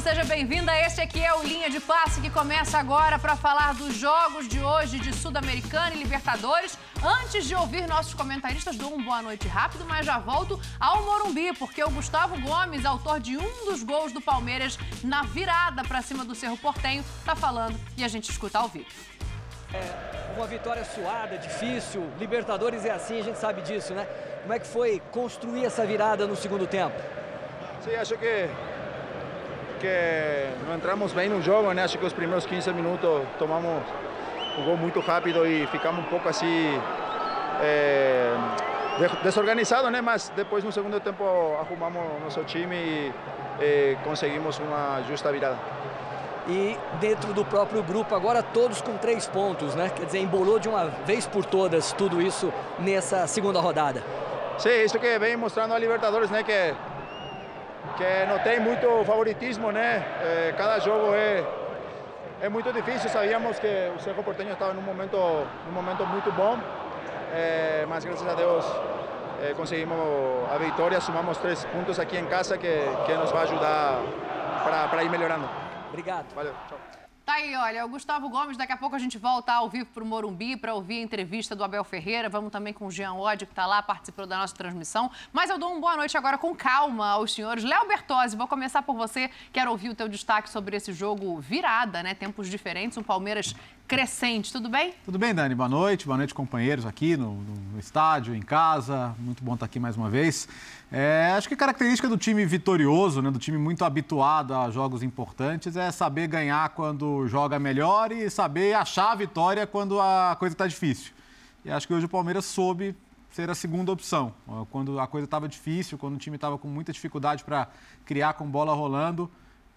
bem-vindo, seja bem-vinda. Este aqui é o Linha de Passe que começa agora para falar dos jogos de hoje de Sul-Americana e Libertadores. Antes de ouvir nossos comentaristas, dou uma boa noite rápido, mas já volto ao Morumbi, porque o Gustavo Gomes, autor de um dos gols do Palmeiras na virada para cima do Cerro Portenho, está falando e a gente escuta ao vivo. É uma vitória suada, difícil. Libertadores é assim, a gente sabe disso, né? Como é que foi construir essa virada no segundo tempo? Sim, acho que que não entramos bem no jogo, né? Acho que os primeiros 15 minutos tomamos um gol muito rápido e ficamos um pouco assim é, desorganizado, né? Mas depois no segundo tempo arrumamos nosso time e, e conseguimos uma justa virada. E dentro do próprio grupo, agora todos com três pontos, né? Quer dizer, embolou de uma vez por todas tudo isso nessa segunda rodada. Sim, isso que vem mostrando a Libertadores, né? Que que não tem muito favoritismo, né? É, cada jogo é é muito difícil. Sabíamos que o Cerro Porteño estava num momento num momento muito bom, é, mas graças a Deus é, conseguimos a vitória, sumamos três pontos aqui em casa que que nos vai ajudar para ir melhorando. Obrigado. Valeu. Tchau. Tá aí, olha, o Gustavo Gomes, daqui a pouco a gente volta ao vivo para o Morumbi para ouvir a entrevista do Abel Ferreira. Vamos também com o Jean Oddi, que está lá, participou da nossa transmissão. Mas eu dou uma boa noite agora com calma aos senhores. Léo Bertozzi, vou começar por você. Quero ouvir o teu destaque sobre esse jogo virada, né? Tempos diferentes, um Palmeiras crescente. Tudo bem? Tudo bem, Dani. Boa noite. Boa noite, companheiros aqui no, no estádio, em casa. Muito bom estar aqui mais uma vez. É, acho que a característica do time vitorioso, né, do time muito habituado a jogos importantes, é saber ganhar quando joga melhor e saber achar a vitória quando a coisa está difícil. E acho que hoje o Palmeiras soube ser a segunda opção. Quando a coisa estava difícil, quando o time estava com muita dificuldade para criar com bola rolando,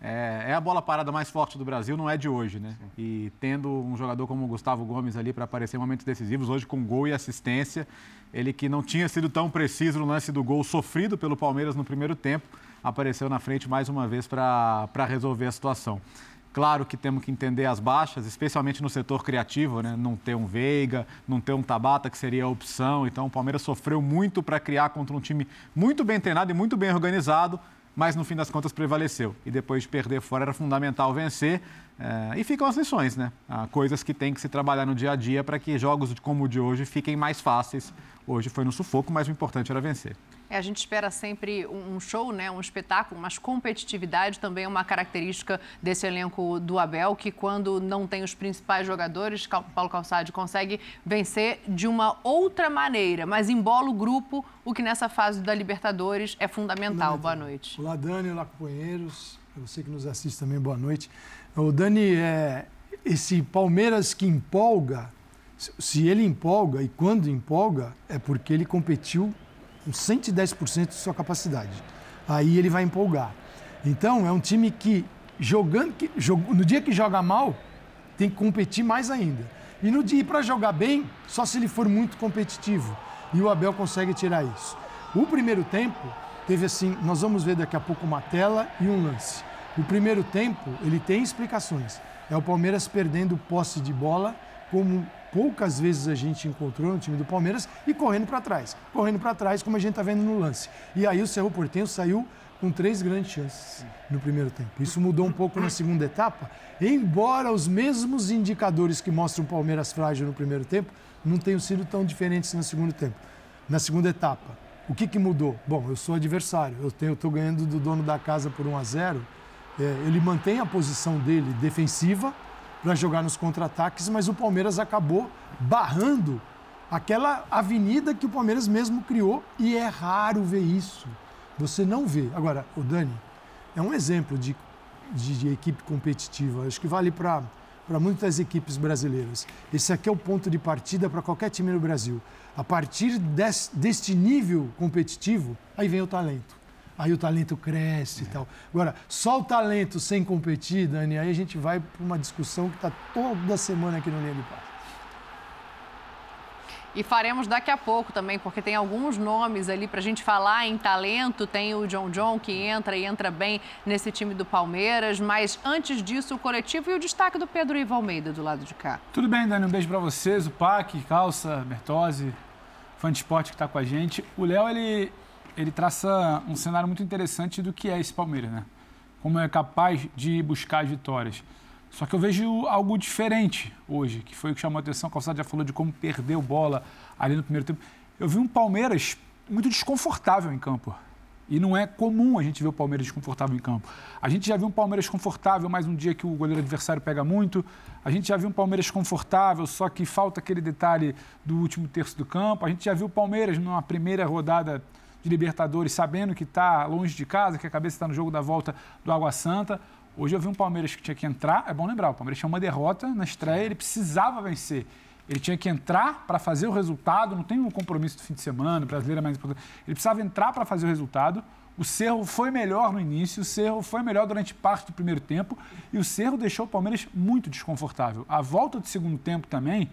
é, é, a bola parada mais forte do Brasil, não é de hoje, né? E tendo um jogador como o Gustavo Gomes ali para aparecer em momentos decisivos, hoje com gol e assistência, ele que não tinha sido tão preciso no lance do gol sofrido pelo Palmeiras no primeiro tempo, apareceu na frente mais uma vez para resolver a situação. Claro que temos que entender as baixas, especialmente no setor criativo, né? Não ter um Veiga, não ter um Tabata, que seria a opção. Então, o Palmeiras sofreu muito para criar contra um time muito bem treinado e muito bem organizado, mas no fim das contas prevaleceu. E depois de perder fora era fundamental vencer. É, e ficam as lições, né? Há coisas que tem que se trabalhar no dia a dia para que jogos como o de hoje fiquem mais fáceis. Hoje foi no sufoco, mas o importante era vencer. É, a gente espera sempre um show, né, um espetáculo, mas competitividade também é uma característica desse elenco do Abel, que quando não tem os principais jogadores, Paulo Calçade consegue vencer de uma outra maneira, mas embola o grupo, o que nessa fase da Libertadores é fundamental. Boa noite. Olá, Dani, olá, companheiros. Você que nos assiste também, boa noite. O Dani, é, esse Palmeiras que empolga, se ele empolga e quando empolga, é porque ele competiu com 110% de sua capacidade. Aí ele vai empolgar. Então, é um time que, jogando, que, no dia que joga mal, tem que competir mais ainda. E no dia para jogar bem, só se ele for muito competitivo. E o Abel consegue tirar isso. O primeiro tempo teve assim, nós vamos ver daqui a pouco uma tela e um lance. O primeiro tempo, ele tem explicações. É o Palmeiras perdendo posse de bola, como poucas vezes a gente encontrou no time do Palmeiras e correndo para trás. Correndo para trás, como a gente está vendo no lance. E aí o Cerro Portenho saiu com três grandes chances no primeiro tempo. Isso mudou um pouco na segunda etapa, embora os mesmos indicadores que mostram o Palmeiras frágil no primeiro tempo não tenham sido tão diferentes no segundo tempo. Na segunda etapa, o que, que mudou? Bom, eu sou adversário, eu estou ganhando do dono da casa por 1 a 0 é, ele mantém a posição dele defensiva, para jogar nos contra-ataques, mas o Palmeiras acabou barrando aquela avenida que o Palmeiras mesmo criou e é raro ver isso. Você não vê. Agora, o Dani é um exemplo de, de, de equipe competitiva. Acho que vale para muitas equipes brasileiras. Esse aqui é o ponto de partida para qualquer time no Brasil. A partir des, deste nível competitivo, aí vem o talento aí o talento cresce e tal. Agora, só o talento sem competir, Dani, aí a gente vai para uma discussão que está toda semana aqui no Linha de Passe. E faremos daqui a pouco também, porque tem alguns nomes ali para a gente falar em talento. Tem o John John que entra e entra bem nesse time do Palmeiras. Mas antes disso, o coletivo e o destaque do Pedro Ivo Almeida do lado de cá. Tudo bem, Dani. Um beijo para vocês, o Pac, Calça, Bertozzi, fã de esporte que está com a gente. O Léo, ele ele traça um cenário muito interessante do que é esse Palmeiras, né? como é capaz de buscar as vitórias. Só que eu vejo algo diferente hoje, que foi o que chamou a atenção. O Calçado já falou de como perdeu bola ali no primeiro tempo. Eu vi um Palmeiras muito desconfortável em campo. E não é comum a gente ver o Palmeiras desconfortável em campo. A gente já viu um Palmeiras confortável mais um dia que o goleiro adversário pega muito. A gente já viu um Palmeiras confortável, só que falta aquele detalhe do último terço do campo. A gente já viu o Palmeiras numa primeira rodada de Libertadores, sabendo que está longe de casa, que a cabeça está no jogo da volta do Água Santa. Hoje eu vi um Palmeiras que tinha que entrar. É bom lembrar, o Palmeiras tinha uma derrota na estreia, ele precisava vencer. Ele tinha que entrar para fazer o resultado, não tem um compromisso do fim de semana, brasileiro é mais importante. Ele precisava entrar para fazer o resultado. O Cerro foi melhor no início, o Cerro foi melhor durante parte do primeiro tempo e o Cerro deixou o Palmeiras muito desconfortável. A volta do segundo tempo também,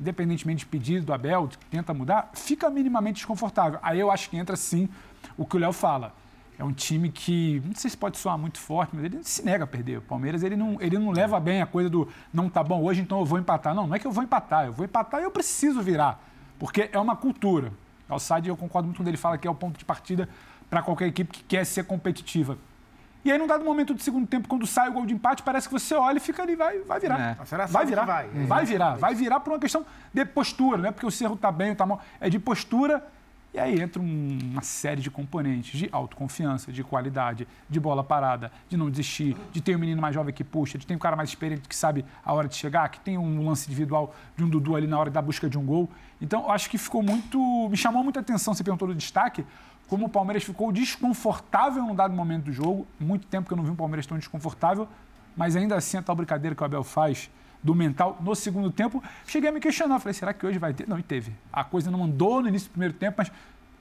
independentemente de pedido do Abel, que tenta mudar, fica minimamente desconfortável. Aí eu acho que entra sim o que o Léo fala é um time que, não sei se pode soar muito forte, mas ele se nega a perder. O Palmeiras ele não, ele não leva bem a coisa do não tá bom hoje, então eu vou empatar. Não, não é que eu vou empatar, eu vou empatar e eu preciso virar, porque é uma cultura. O Alçade, eu concordo muito quando ele fala que é o ponto de partida para qualquer equipe que quer ser competitiva. E aí, num dado momento do segundo tempo, quando sai o gol de empate, parece que você olha e fica ali, vai, vai virar. É. Vai virar. Vai, vai virar. Vai virar por uma questão de postura, não é porque o Cerro está bem ou está mal. É de postura e aí entra uma série de componentes de autoconfiança, de qualidade, de bola parada, de não desistir, de ter um menino mais jovem que puxa, de ter um cara mais experiente que sabe a hora de chegar, que tem um lance individual de um Dudu ali na hora da busca de um gol. Então, acho que ficou muito. Me chamou muita atenção, você perguntou do destaque, como o Palmeiras ficou desconfortável num dado momento do jogo. Muito tempo que eu não vi um Palmeiras tão desconfortável, mas ainda assim a tal brincadeira que o Abel faz do mental no segundo tempo, cheguei a me questionar. Falei, será que hoje vai ter? Não, e teve. A coisa não andou no início do primeiro tempo, mas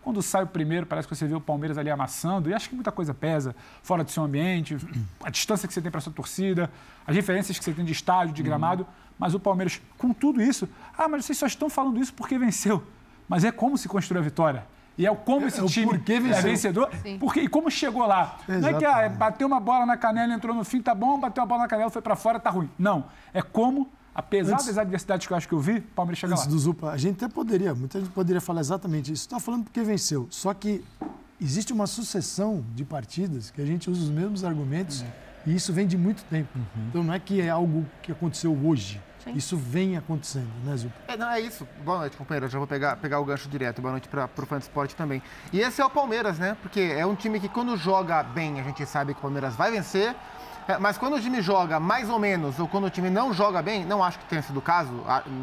quando sai o primeiro, parece que você vê o Palmeiras ali amassando, e acho que muita coisa pesa, fora do seu ambiente, a distância que você tem para sua torcida, as referências que você tem de estádio, de gramado, mas o Palmeiras, com tudo isso, ah, mas vocês só estão falando isso porque venceu. Mas é como se construiu a vitória. E é como esse é, time é vencedor. Porque, e como chegou lá. Exatamente. Não é que ah, bateu uma bola na canela, entrou no fim, tá bom, bateu uma bola na canela, foi para fora, tá ruim. Não. É como, apesar antes, das adversidades que eu acho que eu vi, o Palmeiras chegou lá. do Zupa, a gente até poderia, muita gente poderia falar exatamente isso. Está falando porque venceu. Só que existe uma sucessão de partidas que a gente usa os mesmos argumentos uhum. e isso vem de muito tempo. Uhum. Então não é que é algo que aconteceu hoje. Sim. Isso vem acontecendo, né, Zupa? É, não, é isso. Boa noite, companheiro. Eu já vou pegar, pegar o gancho direto. Boa noite para o fã de esporte também. E esse é o Palmeiras, né? Porque é um time que quando joga bem, a gente sabe que o Palmeiras vai vencer. É, mas quando o time joga mais ou menos, ou quando o time não joga bem, não acho que tenha sido o caso,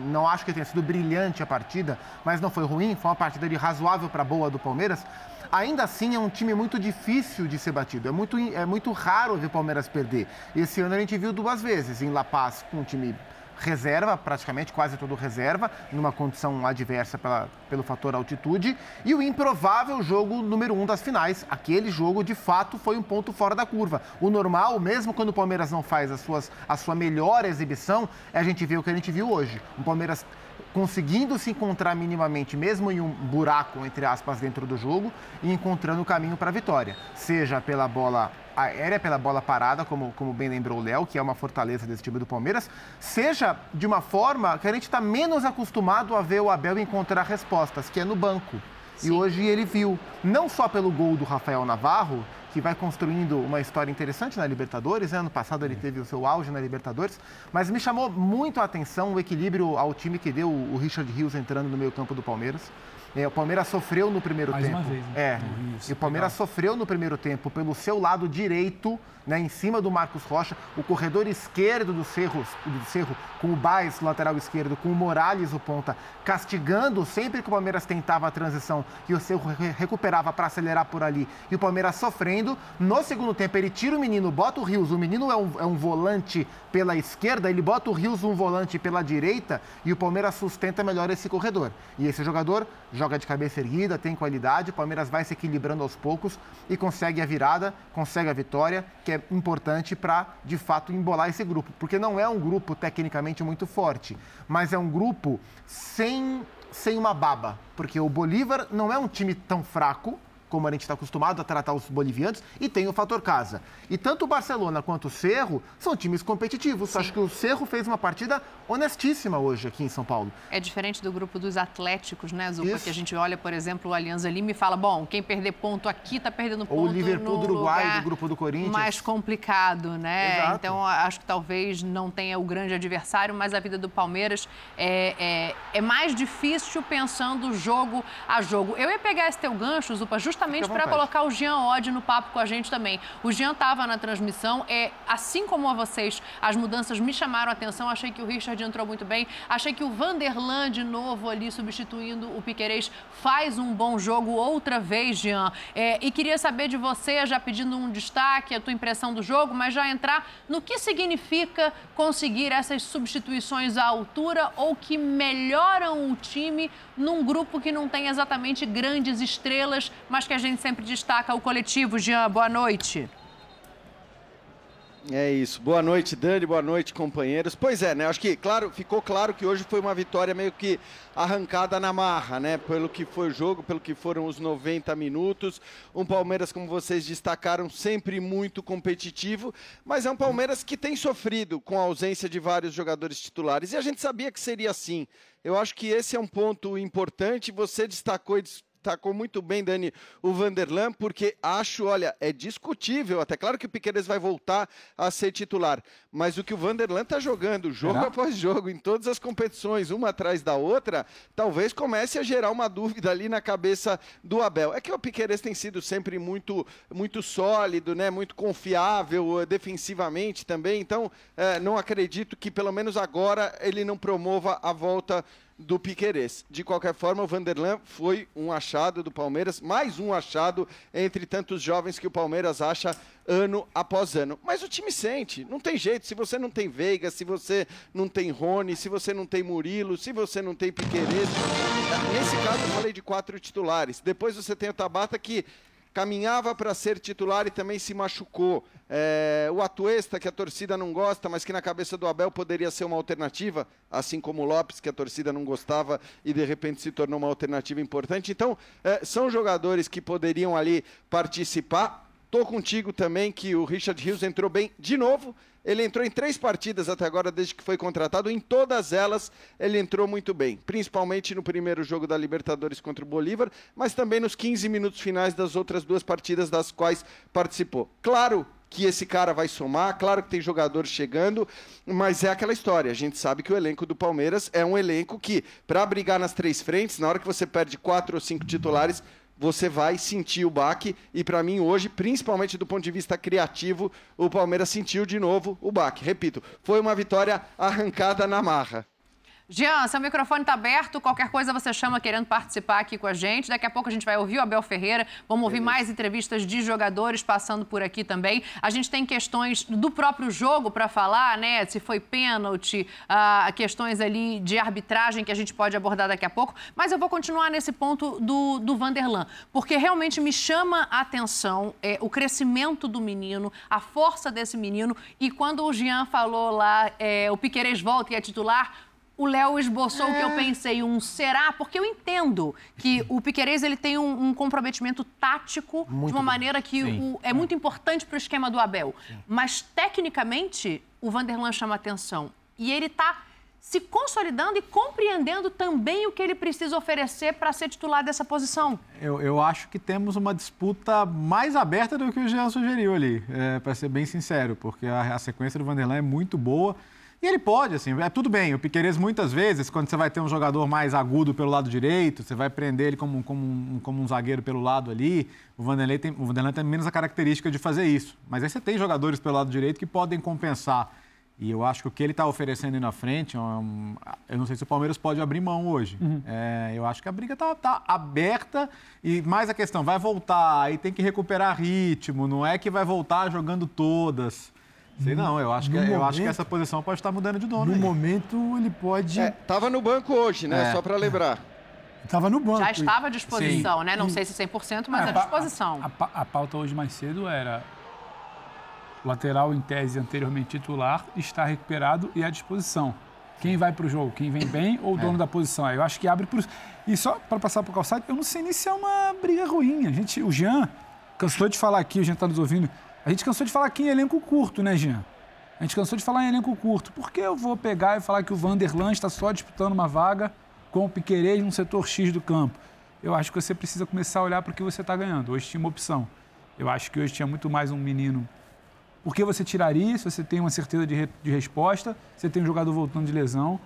não acho que tenha sido brilhante a partida, mas não foi ruim, foi uma partida de razoável para boa do Palmeiras. Ainda assim, é um time muito difícil de ser batido. É muito, é muito raro ver o Palmeiras perder. Esse ano a gente viu duas vezes, em La Paz, com um time reserva, praticamente quase todo reserva, numa condição adversa pela, pelo fator altitude, e o improvável jogo número um das finais. Aquele jogo, de fato, foi um ponto fora da curva. O normal, mesmo quando o Palmeiras não faz as suas, a sua melhor exibição, é a gente ver o que a gente viu hoje. O Palmeiras conseguindo se encontrar minimamente, mesmo em um buraco, entre aspas, dentro do jogo, e encontrando o caminho para a vitória. Seja pela bola aérea, pela bola parada, como, como bem lembrou o Léo, que é uma fortaleza desse time do Palmeiras, seja de uma forma que a gente está menos acostumado a ver o Abel encontrar respostas, que é no banco. Sim. E hoje ele viu, não só pelo gol do Rafael Navarro, que vai construindo uma história interessante na Libertadores. Né? Ano passado ele teve o seu auge na Libertadores, mas me chamou muito a atenção o equilíbrio ao time que deu o Richard Rios entrando no meio campo do Palmeiras. É, o Palmeiras sofreu no primeiro Mais tempo. Uma vez, né? É. e o Palmeiras legal. sofreu no primeiro tempo pelo seu lado direito, né, em cima do Marcos Rocha, o corredor esquerdo do Cerro, do Cerro com o Baez, lateral esquerdo, com o Morales, o ponta, castigando sempre que o Palmeiras tentava a transição e o Cerro recuperava para acelerar por ali. E o Palmeiras sofrendo. No segundo tempo, ele tira o menino, bota o Rios. O menino é um, é um volante pela esquerda, ele bota o Rios um volante pela direita e o Palmeiras sustenta melhor esse corredor. E esse jogador joga de cabeça erguida, tem qualidade, o Palmeiras vai se equilibrando aos poucos e consegue a virada, consegue a vitória, que é importante para, de fato, embolar esse grupo. Porque não é um grupo tecnicamente muito forte, mas é um grupo sem, sem uma baba. Porque o Bolívar não é um time tão fraco, como a gente está acostumado a tratar os bolivianos, e tem o fator casa. E tanto o Barcelona quanto o Cerro são times competitivos. Acho que o Cerro fez uma partida honestíssima hoje aqui em São Paulo. É diferente do grupo dos Atléticos, né, Zupa? Que a gente olha, por exemplo, o Alianza Lima e fala, bom, quem perder ponto aqui está perdendo ponto Ou o Liverpool do Uruguai, do grupo do Corinthians. Mais complicado, né? Exato. Então, acho que talvez não tenha o grande adversário, mas a vida do Palmeiras é, é, é mais difícil pensando jogo a jogo. Eu ia pegar esse teu gancho, Zupa, justamente para colocar o Jean Odd no papo com a gente também. O Jean estava na transmissão, é, assim como a vocês, as mudanças me chamaram a atenção. Achei que o Richard entrou muito bem. Achei que o Vanderlan, de novo, ali substituindo o Piquerez, faz um bom jogo outra vez, Jean. É, e queria saber de você, já pedindo um destaque, a tua impressão do jogo, mas já entrar no que significa conseguir essas substituições à altura ou que melhoram o time num grupo que não tem exatamente grandes estrelas, mas que a gente sempre destaca o coletivo. Jean, boa noite. É isso. Boa noite, Dani. Boa noite, companheiros. Pois é, né? Acho que, claro, ficou claro que hoje foi uma vitória meio que arrancada na marra, né? Pelo que foi o jogo, pelo que foram os 90 minutos. Um Palmeiras, como vocês destacaram, sempre muito competitivo, mas é um Palmeiras que tem sofrido com a ausência de vários jogadores titulares. E a gente sabia que seria assim. Eu acho que esse é um ponto importante. Você destacou e destacou muito bem, Dani, o Vanderlan, porque acho, olha, é discutível, até claro que o Piqueires vai voltar a ser titular, mas o que o Vanderlan está jogando, jogo Será? após jogo, em todas as competições, uma atrás da outra, talvez comece a gerar uma dúvida ali na cabeça do Abel. É que o Piqueires tem sido sempre muito, muito sólido, né, muito confiável eh, defensivamente também, então é, não acredito que pelo menos agora ele não promova a volta do Piquerez. De qualquer forma, o Vanderlan foi um achado do Palmeiras, mais um achado entre tantos jovens que o Palmeiras acha ano após ano. Mas o time sente, não tem jeito. Se você não tem Veiga, se você não tem Rony, se você não tem Murilo, se você não tem Piquerez. Nesse caso, eu falei de quatro titulares. Depois você tem o Tabata que caminhava para ser titular e também se machucou. É, o Atuesta, que a torcida não gosta, mas que na cabeça do Abel poderia ser uma alternativa, assim como o Lopes, que a torcida não gostava e de repente se tornou uma alternativa importante. Então, é, são jogadores que poderiam ali participar. Tô contigo também que o Richard Hughes entrou bem de novo ele entrou em três partidas até agora, desde que foi contratado. Em todas elas, ele entrou muito bem. Principalmente no primeiro jogo da Libertadores contra o Bolívar, mas também nos 15 minutos finais das outras duas partidas das quais participou. Claro que esse cara vai somar, claro que tem jogadores chegando, mas é aquela história. A gente sabe que o elenco do Palmeiras é um elenco que, para brigar nas três frentes, na hora que você perde quatro ou cinco titulares, você vai sentir o baque. E para mim, hoje, principalmente do ponto de vista criativo, o Palmeiras sentiu de novo o baque. Repito, foi uma vitória arrancada na marra. Jean, seu microfone está aberto. Qualquer coisa você chama querendo participar aqui com a gente. Daqui a pouco a gente vai ouvir o Abel Ferreira. Vamos ouvir mais entrevistas de jogadores passando por aqui também. A gente tem questões do próprio jogo para falar, né? Se foi pênalti, uh, questões ali de arbitragem que a gente pode abordar daqui a pouco. Mas eu vou continuar nesse ponto do, do Vanderlan, porque realmente me chama a atenção é, o crescimento do menino, a força desse menino. E quando o Jean falou lá, é, o Piqueires volta e é titular o Léo esboçou o é. que eu é. pensei, um será, porque eu entendo que o Piquerez ele tem um, um comprometimento tático muito de uma bom. maneira que o, é muito importante para o esquema do Abel. Sim. Mas, tecnicamente, o Vanderlan chama atenção. E ele está se consolidando e compreendendo também o que ele precisa oferecer para ser titular dessa posição. Eu, eu, acho que temos uma disputa mais aberta do que o Jean sugeriu ali, é, para ser bem sincero, porque a, a sequência do Vanderlan é muito boa. E ele pode, assim, é tudo bem. O Piqueires, muitas vezes, quando você vai ter um jogador mais agudo pelo lado direito, você vai prender ele como, como, um, como um zagueiro pelo lado ali. O Vanderlei, tem, o Vanderlei tem menos a característica de fazer isso. Mas aí você tem jogadores pelo lado direito que podem compensar. E eu acho que o que ele está oferecendo aí na frente, é um, eu não sei se o Palmeiras pode abrir mão hoje. Uhum. É, eu acho que a briga está tá aberta e mais a questão, vai voltar, aí tem que recuperar ritmo, não é que vai voltar jogando todas. Sei não, eu acho, que, momento, eu acho que essa posição pode estar mudando de dono. No aí. momento, ele pode. É, tava no banco hoje, né? É. Só para lembrar. Estava no banco. Já estava à disposição, Sim. né? Não sei se 100%, mas é, à disposição. A, a, a, pauta hoje mais cedo era lateral em tese anteriormente titular, está recuperado e à disposição. Quem vai para o jogo? Quem vem bem ou o dono da posição? Aí eu acho que abre por isso. E só para passar para o calçado, eu não sei nem se é uma briga ruim. A gente, o Jean cansou de falar aqui, o Jean está nos ouvindo. A gente cansou de falar aqui em elenco curto, né, Jean? A gente cansou de falar em elenco curto. Por que eu vou pegar e falar que o Vanderlan está só disputando uma vaga com o Piquerez no setor X do campo? Eu acho que você precisa começar a olhar para o que você está ganhando. Hoje tinha uma opção. Eu acho que hoje tinha muito mais um menino. Por que você tiraria se você tem uma certeza de, re de resposta? Você tem um jogador voltando de lesão.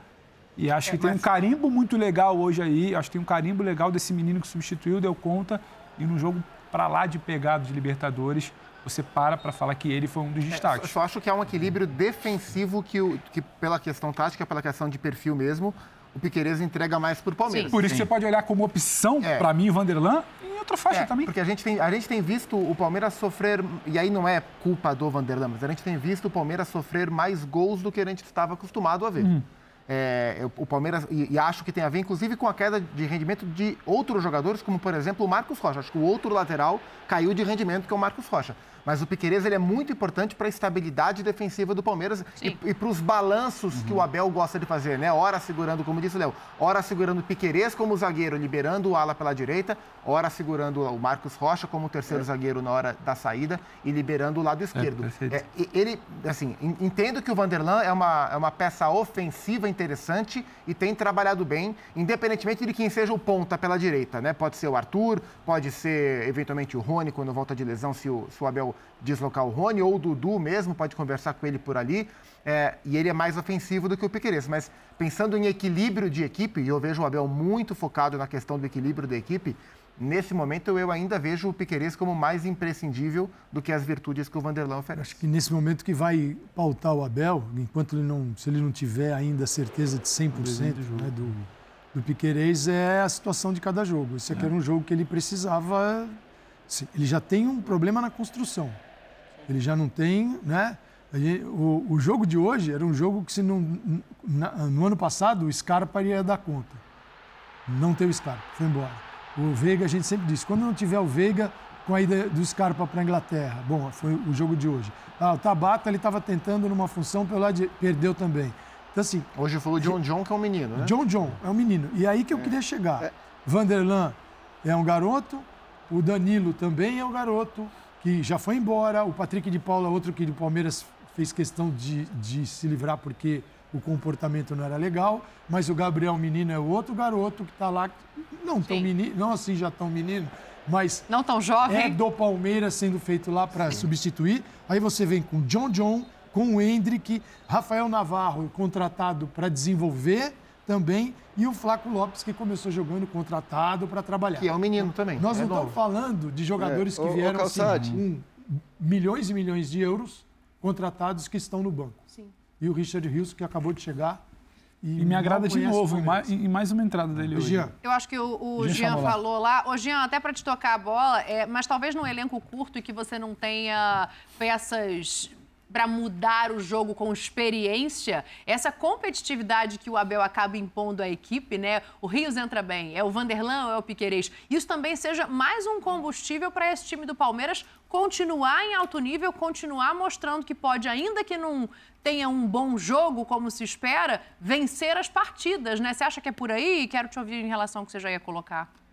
E acho que tem um carimbo muito legal hoje aí. Acho que tem um carimbo legal desse menino que substituiu, deu conta. E no jogo para lá de pegado de Libertadores, você para para falar que ele foi um dos destaques. Eu só acho que há um equilíbrio defensivo que, o, que pela questão tática, pela questão de perfil mesmo, o Piqueires entrega mais para o Palmeiras. Por isso Sim. você pode olhar como opção, É. para mim, Vanderlan, em outra faixa É, também. Porque a gente, tem, a gente tem visto o Palmeiras sofrer, e aí não é culpa do Vanderlan, mas a gente tem visto o Palmeiras sofrer mais gols do que a gente estava acostumado a ver. É, eu- o Palmeiras, e, e acho que tem a ver, inclusive, com a queda de rendimento de outros jogadores, como, por exemplo, o Marcos Rocha. Acho que o outro lateral caiu de rendimento, que é o Marcos Rocha. Mas o Piqueires ele é muito importante para a estabilidade defensiva do Palmeiras e, Sim. e para os balanços que o Abel gosta de fazer, né? Ora segurando, como disse o Léo, ora segurando o Piquerez como zagueiro, liberando o ala pela direita, ora segurando o Marcos Rocha como terceiro zagueiro na hora da saída e liberando o lado esquerdo. perfeito. É, e- ele, assim, en- entendo que o Vanderlan é uma, é uma peça ofensiva interessante e tem trabalhado bem, independentemente de quem seja o ponta pela direita, né? Pode ser o Arthur, pode ser eventualmente o Rony quando volta de lesão, se o, se o Abel deslocar o Rony, ou o Dudu mesmo, pode conversar com ele por ali. É, e ele é mais ofensivo do que o Piqueires. Mas pensando em equilíbrio de equipe, e eu vejo o Abel muito focado na questão do equilíbrio da equipe, nesse momento eu ainda vejo o Piqueires como mais imprescindível do que as virtudes que o Vanderlan oferece. Acho que nesse momento que vai pautar o Abel, enquanto ele não, se ele não tiver ainda certeza de 100% né, do, do Piquerez, é a situação de cada jogo. Esse aqui era um jogo que ele precisava. Ele já tem um problema na construção. Ele já não tem, né? O, o jogo de hoje era um jogo que se não, na- no ano passado o Scarpa ia dar conta. Não teve Scarpa, foi embora. O Veiga, a gente sempre disse, quando não tiver o Veiga com a ida do Scarpa para a Inglaterra, bom, foi o jogo de hoje. Ah, o Tabata ele estava tentando numa função pelo lado de, perdeu também. Então assim, Hoje foi o John John, que é um menino, né? John John é um menino. E aí que eu queria chegar. Vanderlan é um garoto, o Danilo também é um garoto que já foi embora, o Patrick de Paula, outro que do Palmeiras fez questão de, de se livrar porque o comportamento não era legal, mas o Gabriel Menino é o outro garoto que está lá, não tão Sim. menino, não assim já tão menino, mas Não tão jovem. é do Palmeiras sendo feito lá para substituir. Aí você vem com John John, com o Hendrick, Rafael Navarro contratado para desenvolver também e o Flaco Lopes que começou jogando contratado para trabalhar. Que é um menino também. Nós é não novo. estamos falando de jogadores É, que ô- ô, vieram assim, com milhões e milhões de euros contratados que estão no banco. Sim. E o Richard Rios que acabou de chegar e, E me agrada de o novo, em mais, uma entrada dele hoje. Jean, Eu acho que o, o Jean Jean falou lá. Ô, Jean, até para te tocar a bola, é, mas talvez num elenco curto e que você não tenha peças para mudar o jogo com experiência, essa competitividade que o Abel acaba impondo à equipe, né? O Rios entra bem, é o Vanderlan ou é o Piquerez. Isso também seja mais um combustível para esse time do Palmeiras continuar em alto nível, continuar mostrando que pode, ainda que não tenha um bom jogo como se espera, vencer as partidas, né? Você acha que é por aí? Quero te ouvir em relação ao que você já ia colocar.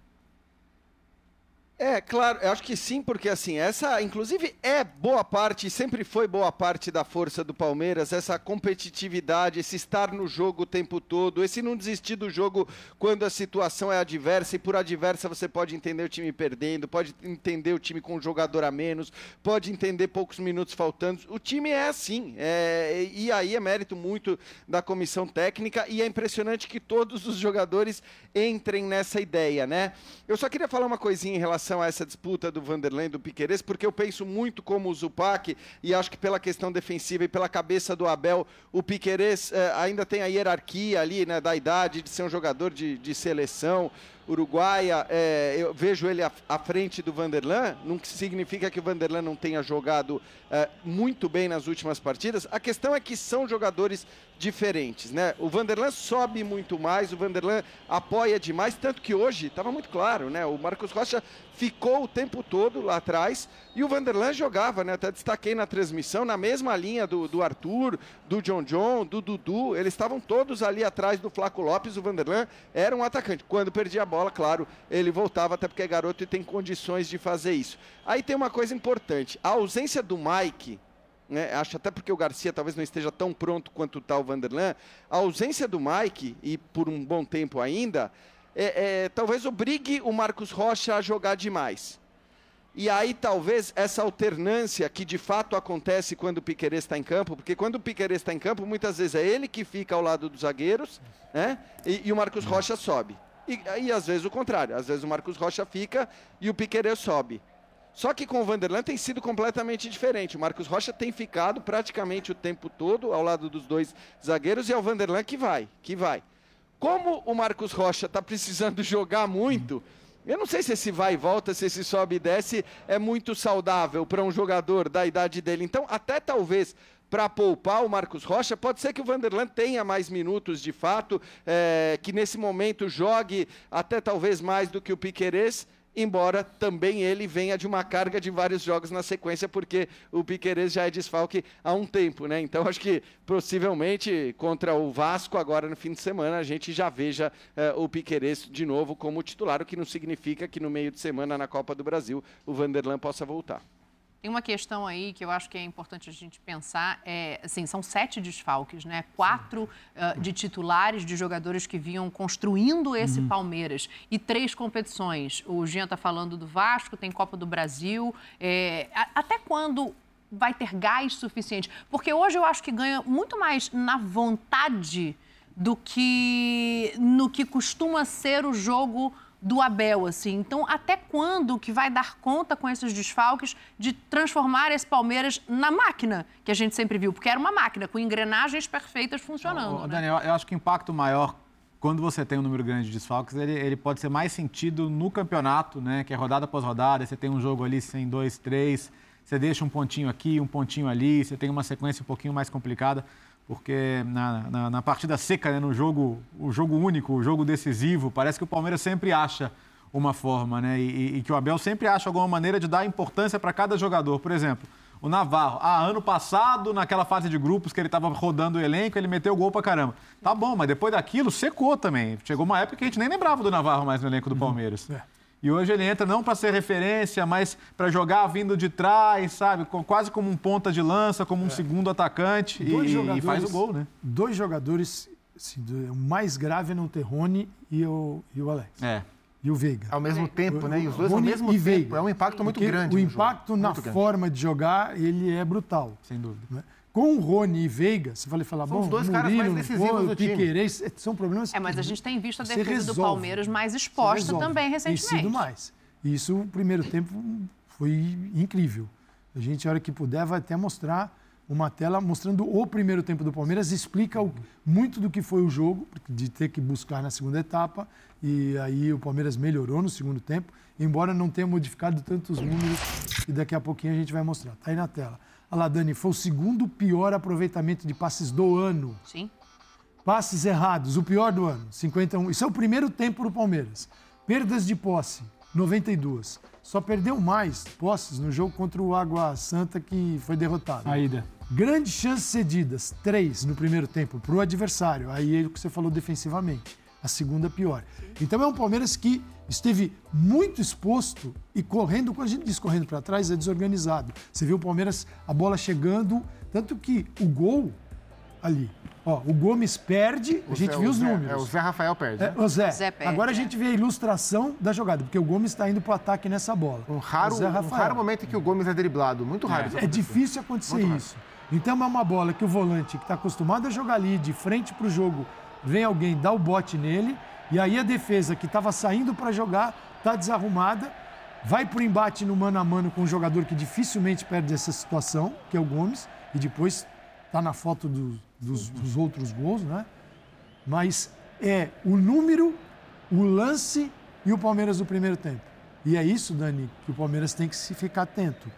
É, claro, eu acho que sim, porque assim, essa, inclusive, é boa parte, sempre foi boa parte da força do Palmeiras, essa competitividade, esse estar no jogo o tempo todo, esse não desistir do jogo quando a situação é adversa, e por adversa você pode entender o time perdendo, pode entender o time com um jogador a menos, pode entender poucos minutos faltando. O time é assim, é, e aí é mérito muito da comissão técnica, e é impressionante que todos os jogadores entrem nessa ideia, né? Eu só queria falar uma coisinha em relação a essa disputa do Vanderlei do Piqueires, porque eu penso muito como o Zupac, e acho que pela questão defensiva e pela cabeça do Abel, o Piqueires eh, ainda tem a hierarquia ali, né, da idade de ser um jogador de, de seleção. Uruguaia, é, eu vejo ele à, à, frente do Vanderlan, não significa que o Vanderlan não tenha jogado é, muito bem nas últimas partidas. A questão é que são jogadores diferentes, né? O Vanderlan sobe muito mais, o Vanderlan apoia demais, tanto que hoje estava muito claro, né? O Marcos Rocha ficou o tempo todo lá atrás e o Vanderlan jogava, né? Até destaquei na transmissão, na mesma linha do, do Arthur, do John John, do Dudu, eles estavam todos ali atrás do Flaco Lopes, o Vanderlan era um atacante. Quando perdia a bola, claro, ele voltava, até porque é garoto e tem condições de fazer isso. Aí tem uma coisa importante, a ausência do Mike né, acho até porque o Garcia talvez não esteja tão pronto quanto está o Vanderlan, a ausência do Mike, e por um bom tempo ainda, é, é, talvez obrigue o Marcos Rocha a jogar demais. E aí talvez essa alternância que de fato acontece quando o Piquerez está em campo, porque quando o Piquerez está em campo, muitas vezes é ele que fica ao lado dos zagueiros, né? E, e o Marcos Rocha sobe. E, e, às vezes o contrário, às vezes o Marcos Rocha fica e o Piquerez sobe. Só que com o Vanderlan tem sido completamente diferente. O Marcos Rocha tem ficado praticamente o tempo todo ao lado dos dois zagueiros e é o Vanderlan que vai, que vai. Como o Marcos Rocha está precisando jogar muito, eu não sei se esse vai e volta, se esse sobe e desce é muito saudável para um jogador da idade dele. Então, até talvez para poupar o Marcos Rocha, pode ser que o Vanderlan tenha mais minutos de fato, é, que nesse momento jogue até talvez mais do que o Piquerez embora também ele venha de uma carga de vários jogos na sequência, porque o Piquerez já é desfalque há um tempo, né? Então acho que possivelmente contra o Vasco agora no fim de semana a gente já veja eh, o Piquerez de novo como titular, o que não significa que no meio de semana na Copa do Brasil o Vanderlan possa voltar. Tem uma questão aí que eu acho que é importante a gente pensar. É, assim, são sete desfalques, né? Quatro uh, de titulares, de jogadores que vinham construindo esse uhum. Palmeiras. E três competições. O Jean está falando do Vasco, tem Copa do Brasil. É, até quando vai ter gás suficiente? Porque hoje eu acho que ganha muito mais na vontade do que no que costuma ser o jogo do Abel, assim. Então, até quando que vai dar conta com esses desfalques de transformar esse Palmeiras na máquina que a gente sempre viu? Porque era uma máquina com engrenagens perfeitas funcionando. Ô, né? Daniel, eu acho que o impacto maior quando você tem um número grande de desfalques, ele, ele pode ser mais sentido no campeonato, né? Que é rodada após rodada, você tem um jogo ali sem dois, três, você deixa um pontinho aqui, um pontinho ali, você tem uma sequência um pouquinho mais complicada porque na, na, na, partida seca, né, no jogo, o jogo único, o jogo decisivo, parece que o Palmeiras sempre acha uma forma, né? E, e que o Abel sempre acha alguma maneira de dar importância para cada jogador. Por exemplo, o Navarro. Ah, ano passado, naquela fase de grupos que ele estava rodando o elenco, ele meteu gol para caramba. Tá bom, mas depois daquilo secou também. Chegou uma época que a gente nem lembrava do Navarro mais no elenco do uhum. Palmeiras. É. E hoje ele entra não para ser referência, mas para jogar vindo de trás, sabe? quase como um ponta de lança, como um é. segundo atacante e, e, faz o gol, né? Dois jogadores, assim, o mais grave é não ter Rony e o, e o Alex. É. E o Veiga. Ao mesmo tempo, né? E os dois Rony ao mesmo e tempo. Veiga. É um impacto muito Porque grande. O impacto na forma de jogar, ele é brutal. Sem dúvida. Né? Com o Rony e Veiga, você vai falar, são bom, os dois Murilo, caras mais decisivos do Piquerez, time. são problemas É, mas a gente tem visto a defesa resolve, do Palmeiras mais exposta também recentemente. Tem sido mais. Isso, o primeiro tempo, foi incrível. A gente, a hora que puder, vai até mostrar uma tela mostrando o primeiro tempo do Palmeiras, explica o, muito do que foi o jogo, de ter que buscar na segunda etapa, e aí o Palmeiras melhorou no segundo tempo, embora não tenha modificado tantos números, e daqui a pouquinho a gente vai mostrar. Está aí na tela. Olha lá, Dani, foi o segundo pior aproveitamento de passes do ano. Sim. Passes errados, o pior do ano, 51. Isso é o primeiro tempo do Palmeiras. Perdas de posse, 92. Só perdeu mais posses no jogo contra o Água Santa, que foi derrotado. A ida. Grandes chances cedidas, três no primeiro tempo, para o adversário. Aí é o que você falou defensivamente. A segunda pior. Então é um Palmeiras que esteve muito exposto e correndo, quando a gente diz correndo para trás, é desorganizado. Você viu o Palmeiras, a bola chegando, tanto que o gol ali, ó, o Gomes perde, o a gente Zé, viu os Zé, números. É, o Zé Rafael perde. É, o Zé. Zé perde, Agora a é. gente vê a ilustração da jogada, porque o Gomes está indo para o ataque nessa bola. Um raro, um raro momento em que o Gomes é driblado, muito raro. É, é difícil acontecer muito isso. Raro. Então é uma bola que o volante, que está acostumado a jogar ali de frente para o jogo, vem alguém, dá o bote nele, e aí a defesa que estava saindo para jogar está desarrumada, vai para o embate no mano a mano com um jogador que dificilmente perde essa situação, que é o Gomes, e depois está na foto do, dos, dos outros gols, né? Mas é o número, o lance e o Palmeiras no primeiro tempo. E é isso, Dani, que o Palmeiras tem que se ficar atento,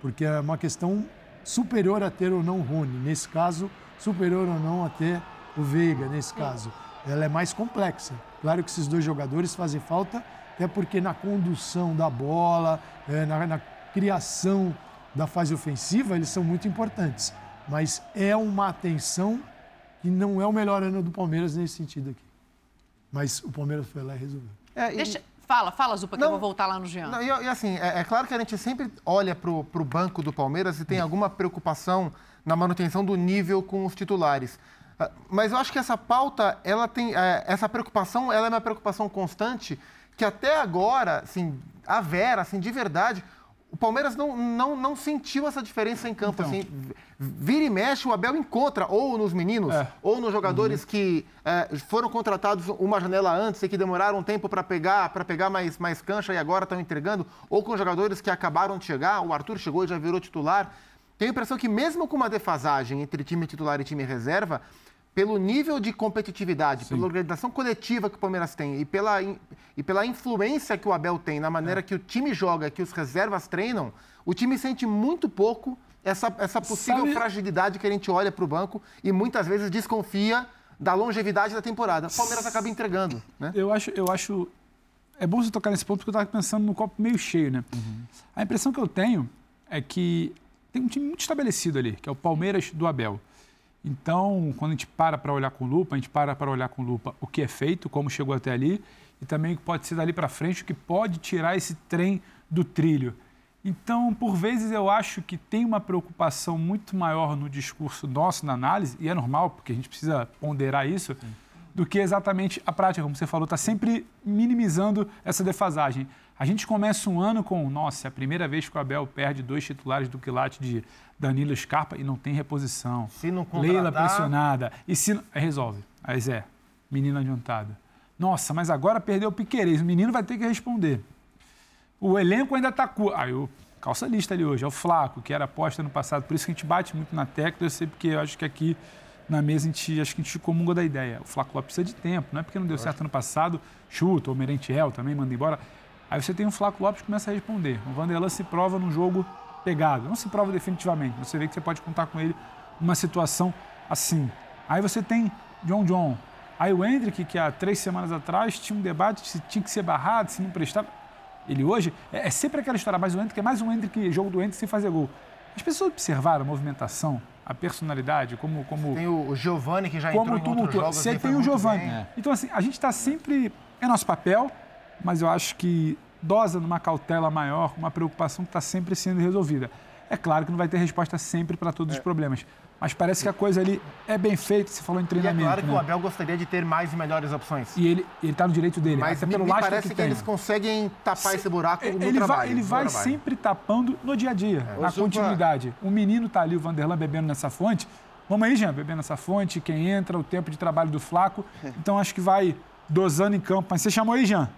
porque é uma questão superior a ter ou não Rony. Nesse caso, superior ou não a ter o Veiga, nesse caso. Ela é mais complexa. Claro que esses dois jogadores fazem falta, até porque na condução da bola, é, na, na criação da fase ofensiva, eles são muito importantes. Mas é uma atenção que não é o melhor ano do Palmeiras nesse sentido aqui. Mas o Palmeiras foi lá e resolveu. É, e- Deixa... Fala, fala, Zupa, que Não, eu vou voltar lá no Jean. Não, e, e assim, é, é claro que a gente sempre olha para o banco do Palmeiras e tem alguma preocupação na manutenção do nível com os titulares. Ah, Mas eu acho que essa pauta, ela tem. é, essa preocupação, ela é uma preocupação constante que até agora, assim, a Vera, assim, de verdade, o Palmeiras não, não, não sentiu essa diferença em campo. Então. Assim, vira e mexe, o Abel encontra, ou nos meninos, É. ou nos jogadores que é, foram contratados uma janela antes e que demoraram um tempo para pegar, para pegar mais, mais cancha e agora estão entregando, ou com jogadores que acabaram de chegar, o Arthur chegou e já virou titular. Tenho a impressão que mesmo com uma defasagem entre time titular e time reserva, pelo nível de competitividade, pela organização coletiva que o Palmeiras tem e pela, e pela influência que o Abel tem na É. maneira que o time joga, que os reservas treinam, o time sente muito pouco essa, essa possível Sabe- fragilidade que a gente olha para o banco e muitas vezes desconfia da longevidade da temporada. O Palmeiras acaba entregando, né? Eu acho, eu acho. É bom você tocar nesse ponto porque eu estava pensando no copo meio cheio, né? A impressão que eu tenho é que tem um time muito estabelecido ali, que é o Palmeiras do Abel. Então, quando a gente para para olhar com lupa, a gente para para olhar com lupa o que é feito, como chegou até ali, e também o que pode ser dali para frente, o que pode tirar esse trem do trilho. Então, por vezes, eu acho que tem uma preocupação muito maior no discurso nosso, na análise, e é normal, porque a gente precisa ponderar isso, do que exatamente a prática, como você falou, está sempre minimizando essa defasagem. A gente começa um ano com, nossa, é a primeira vez que o Abel perde dois titulares do quilate de Danilo Scarpa e não tem reposição. Se não Leila contratar- pressionada. E se aí resolve. Aí Zé, menino adiantado. Nossa, mas agora perdeu o Piquerez, o menino vai ter que responder. O elenco ainda está cu... Aí o calça lista ali hoje, é o Flaco, que era aposta no passado. Por isso que a gente bate muito na tecla, eu sei porque eu acho que aqui na mesa a gente, acho que a gente comunga da ideia. O Flaco Lopes precisa de tempo, não é porque não deu certo ano passado, chuta, o Merentiel também manda embora. Aí você tem um Flaco Lopes que começa a responder. O Vanderlan se prova num jogo pegado. Não se prova definitivamente, você vê que você pode contar com ele numa situação assim. Aí você tem John John. Aí o Hendrick, que há três semanas atrás tinha um debate se tinha que ser barrado, se não prestava. Ele hoje é, é sempre aquela história, mas o Hendrick é mais um Hendrick, jogo do Hendrick sem fazer gol. As pessoas observaram a movimentação, a personalidade, como, como, Tem o o Giovani que já entrou como em outros jogos. Você tem o bem. Então, assim, a gente está sempre. É nosso papel, mas eu acho que dosa numa cautela maior, uma preocupação que está sempre sendo resolvida. É claro que não vai ter resposta sempre para É. todos os problemas, mas parece que a coisa ali é bem feita. Você falou em E é treinamento. claro que né? o Abel gostaria de ter mais e melhores opções. E ele está no direito dele, Mas até me, pelo me parece que, que, eles conseguem tapar esse buraco no ele trabalho. vai, ele no vai trabalho. sempre tapando no dia a dia, na Ô, Zupa. continuidade. O menino tá ali, o Vanderlan, bebendo nessa fonte. Vamos aí, Jean, bebendo nessa fonte, quem entra, o tempo de trabalho do Flaco. Então acho que vai dosando em campo. Mas você chamou aí, Jean?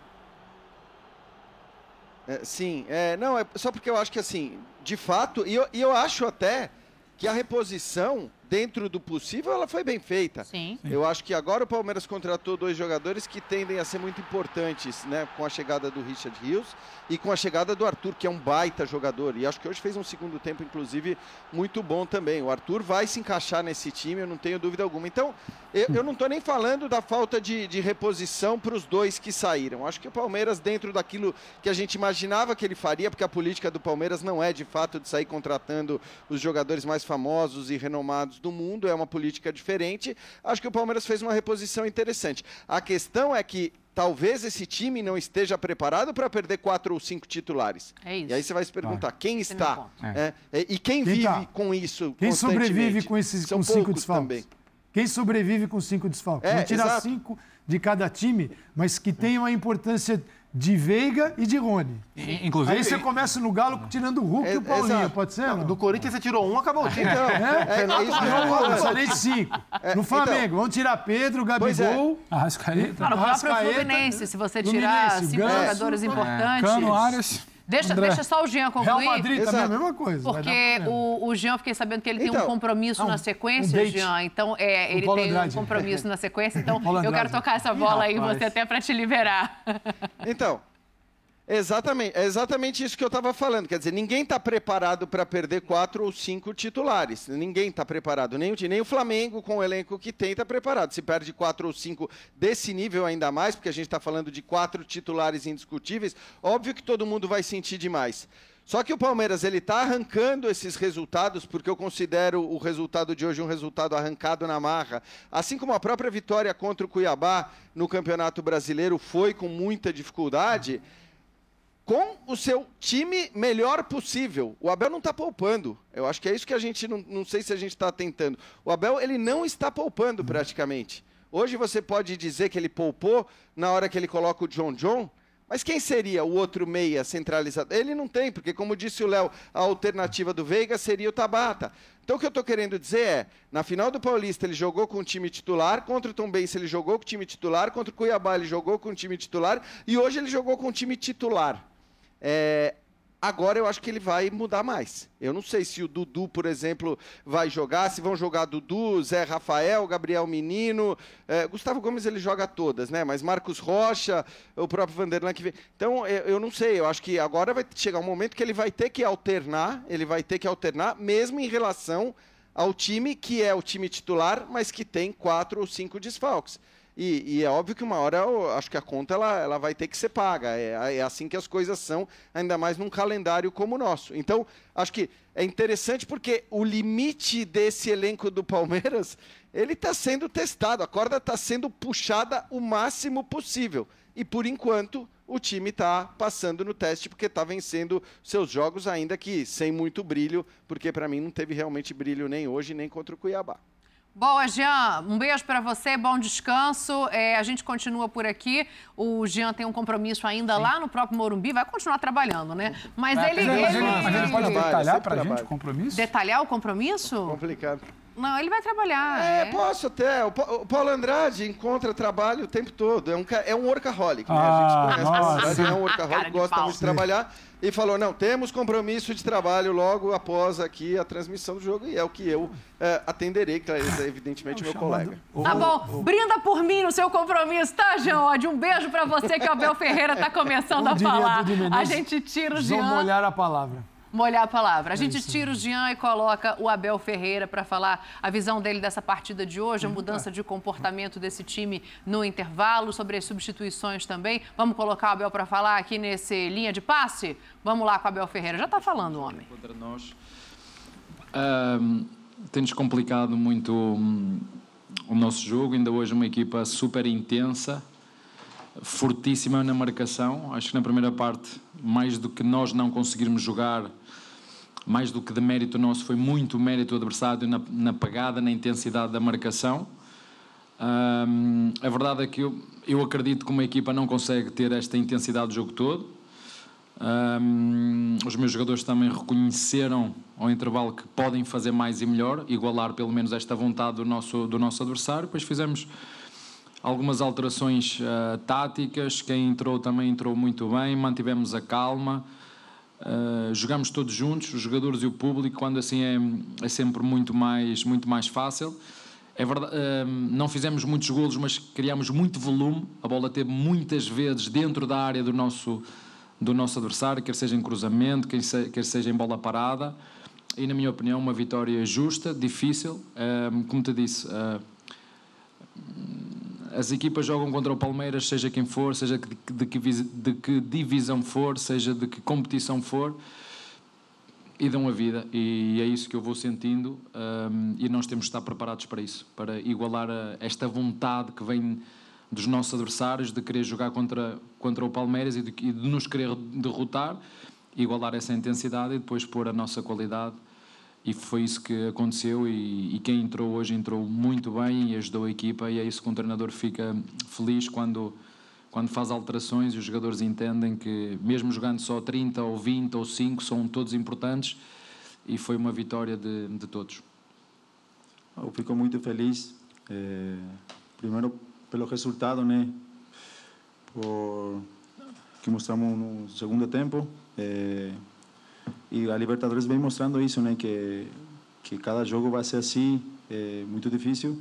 É, sim, é, não, é só porque eu acho que assim, de fato, e eu, e eu acho até que a reposição, dentro do possível, ela foi bem feita. Sim. Eu acho que agora o Palmeiras contratou dois jogadores que tendem a ser muito importantes, né? Com a chegada do Richard Rios e com a chegada do Arthur, que é um baita jogador. E acho que hoje fez um segundo tempo, inclusive, muito bom também. O Arthur vai se encaixar nesse time, eu não tenho dúvida alguma. Então, eu, eu não estou nem falando da falta de, de reposição para os dois que saíram. Acho que o Palmeiras, dentro daquilo que a gente imaginava que ele faria, porque a política do Palmeiras não é de fato de sair contratando os jogadores mais famosos e renomados do mundo, é uma política diferente. Acho que o Palmeiras fez uma reposição interessante. A questão é que talvez esse time não esteja preparado para perder quatro ou cinco titulares. É isso. E aí você vai se perguntar, quem é está? ponto. É, é, e quem, Quem vive tá? com isso Quem sobrevive com esses São com cinco desfalques? também. Quem sobrevive com cinco desfalques? É, Vamos tirar exato. cinco de cada time, mas que tenham a importância de Veiga e de Rony. Inclusive, Aí você começa no Galo tirando o Hulk É, e o Paulinho, exato. pode ser? Não, Não, do Corinthians você tirou um, acabou o time. Então, É, é, é isso que eu de cinco. No Flamengo, vamos tirar Pedro, Pois é. Gabigol, Arrascaeta, Não, no próprio Arrascaeta, Fluminense, se você tirar Fluminense, cinco Ganso, jogadores é. importantes. Cano, Arias. Deixa, André, deixa só o Jean concluir. Real Madrid também é a mesma coisa. Porque o, o Jean, fiquei sabendo que ele tem um Então, compromisso um- na um sequência, date. Jean. Então, é, ele tem um Andrade. compromisso na sequência. Então, eu quero tocar essa Ih, bola aí, rapaz. você até para te liberar. Então, exatamente, é exatamente isso que eu estava falando. Quer dizer, ninguém está preparado para perder quatro ou cinco titulares. Ninguém está preparado. Nem o, nem o Flamengo, com o elenco que tem, está preparado. Se perde quatro ou cinco desse nível ainda mais, porque a gente está falando de quatro titulares indiscutíveis, óbvio que todo mundo vai sentir demais. Só que o Palmeiras ele está arrancando esses resultados porque eu considero o resultado de hoje um resultado arrancado na marra, assim como a própria vitória contra o Cuiabá no Campeonato Brasileiro foi com muita dificuldade com o seu time melhor possível. O Abel não está poupando. Eu acho que é isso que a gente não, não sei se a gente está tentando. O Abel ele não está poupando praticamente. Hoje você pode dizer que ele poupou na hora que ele coloca o John John, mas quem seria o outro meia centralizado? Ele não tem, porque como disse o Léo, a alternativa do Veiga seria o Tabata. Então o que eu estou querendo dizer é, na final do Paulista ele jogou com o time titular, contra o Tom Benz ele jogou com o time titular, contra o Cuiabá ele jogou com o time titular e hoje ele jogou com o time titular. É, agora eu acho que ele vai mudar mais. Eu não sei se o Dudu, por exemplo, vai jogar, se vão jogar Dudu, Zé Rafael, Gabriel Menino, é, Gustavo Gomes ele joga todas, né? Mas Marcos Rocha, o próprio Vanderlan que vem. Então eu, eu não sei, eu acho que agora vai chegar um momento que ele vai ter que alternar, ele vai ter que alternar, mesmo em relação ao time que é o time titular, mas que tem quatro ou cinco desfalques. E, e é óbvio que uma hora eu acho que a conta ela, ela vai ter que ser paga. É, é assim que as coisas são, ainda mais num calendário como o nosso. Então, acho que é interessante porque o limite desse elenco do Palmeiras ele está sendo testado, a corda está sendo puxada o máximo possível. E por enquanto o time está passando no teste porque está vencendo seus jogos, ainda que sem muito brilho, porque para mim não teve realmente brilho nem hoje nem contra o Cuiabá. Boa, Jean. Um beijo para você, bom descanso. É, a gente continua por aqui. O Jean tem um compromisso ainda lá no próprio Morumbi. Vai continuar trabalhando, né? Mas ele. Mas, ele- mas, mas ele pode Trabalho, detalhar para a gente trabalho. o compromisso? Detalhar o compromisso? Complicado. Não, ele vai trabalhar. É, é. posso até. O Pa- o Paulo Andrade encontra trabalho o tempo todo. É um, é um workaholic, né? Ah, a gente conhece o Paulo nossa. Andrade, é um workaholic, gosta muito de trabalhar. E falou: não, temos compromisso de trabalho logo após aqui a transmissão do jogo. E é o que eu é, atenderei, que é evidentemente meu colega. Tá bom. Brinda por mim no seu compromisso, tá, Jean? Um beijo pra você que o Abel Ferreira tá começando a falar. A gente tira o Vamos Jean. molhar a palavra. Molhar a palavra. A É gente tira o Jean e coloca o Abel Ferreira para falar a visão dele dessa partida de hoje, a mudança de comportamento desse time no intervalo, sobre as substituições também. Vamos colocar o Abel para falar aqui nesse linha de passe? Vamos lá com o Abel Ferreira. Já está falando, homem. contra nós. Ahm, Tem-nos complicado muito hum, o nosso jogo. Ainda hoje uma equipa super intensa, fortíssima na marcação. Acho que na primeira parte, mais do que nós não conseguirmos jogar, mais do que de mérito nosso, foi muito mérito do adversário na, na pegada, na intensidade da marcação. Hum, a verdade é que eu, eu acredito que uma equipa não consegue ter esta intensidade do jogo todo. Hum, os meus jogadores também reconheceram ao intervalo que podem fazer mais e melhor, igualar pelo menos esta vontade do nosso, do nosso adversário. Depois fizemos algumas alterações ah, táticas. Quem entrou também entrou muito bem, mantivemos a calma. Uh, jogamos todos juntos, os jogadores e o público, quando assim é, é sempre muito mais, muito mais fácil. É verdade, uh, não fizemos muitos golos, mas criámos muito volume. A bola teve muitas vezes dentro da área do nosso, do nosso adversário, quer seja em cruzamento, quer, se, quer seja em bola parada. E, na minha opinião, uma vitória justa, difícil. Uh, como te disse, uh, as equipas jogam contra o Palmeiras, seja quem for, seja de, que, de que divisão for, seja de que competição for, e dão a vida. E é isso que eu vou sentindo, hum, e nós temos de estar preparados para isso, para igualar a- esta vontade que vem dos nossos adversários de querer jogar contra, contra o Palmeiras e de, e de nos querer derrotar, igualar essa intensidade e depois pôr a nossa qualidade e foi isso que aconteceu e, e quem entrou hoje entrou muito bem e ajudou a equipa e é isso que um treinador fica feliz quando quando faz alterações e os jogadores entendem que mesmo jogando só 30 ou 20 ou 5 são todos importantes e foi uma vitória de, de todos. Eu fico muito feliz, eh, primeiro pelo resultado, né? Por que mostramos no segundo tempo. É, e a Libertadores vem mostrando isso, né? Que que cada jogo vai ser assim, é muito difícil.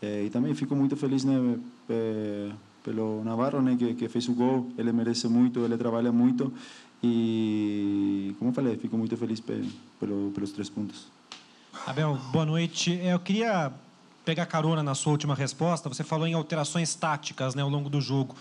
É, e também fico muito feliz, né? É, pelo Navarro, né? Que, que fez o gol. Ele merece muito, ele trabalha muito. E, como eu falei, fico muito feliz pelo, pelos três pontos. Abel, boa noite. Eu queria pegar carona na sua última resposta. Você falou em alterações táticas né, ao longo do jogo.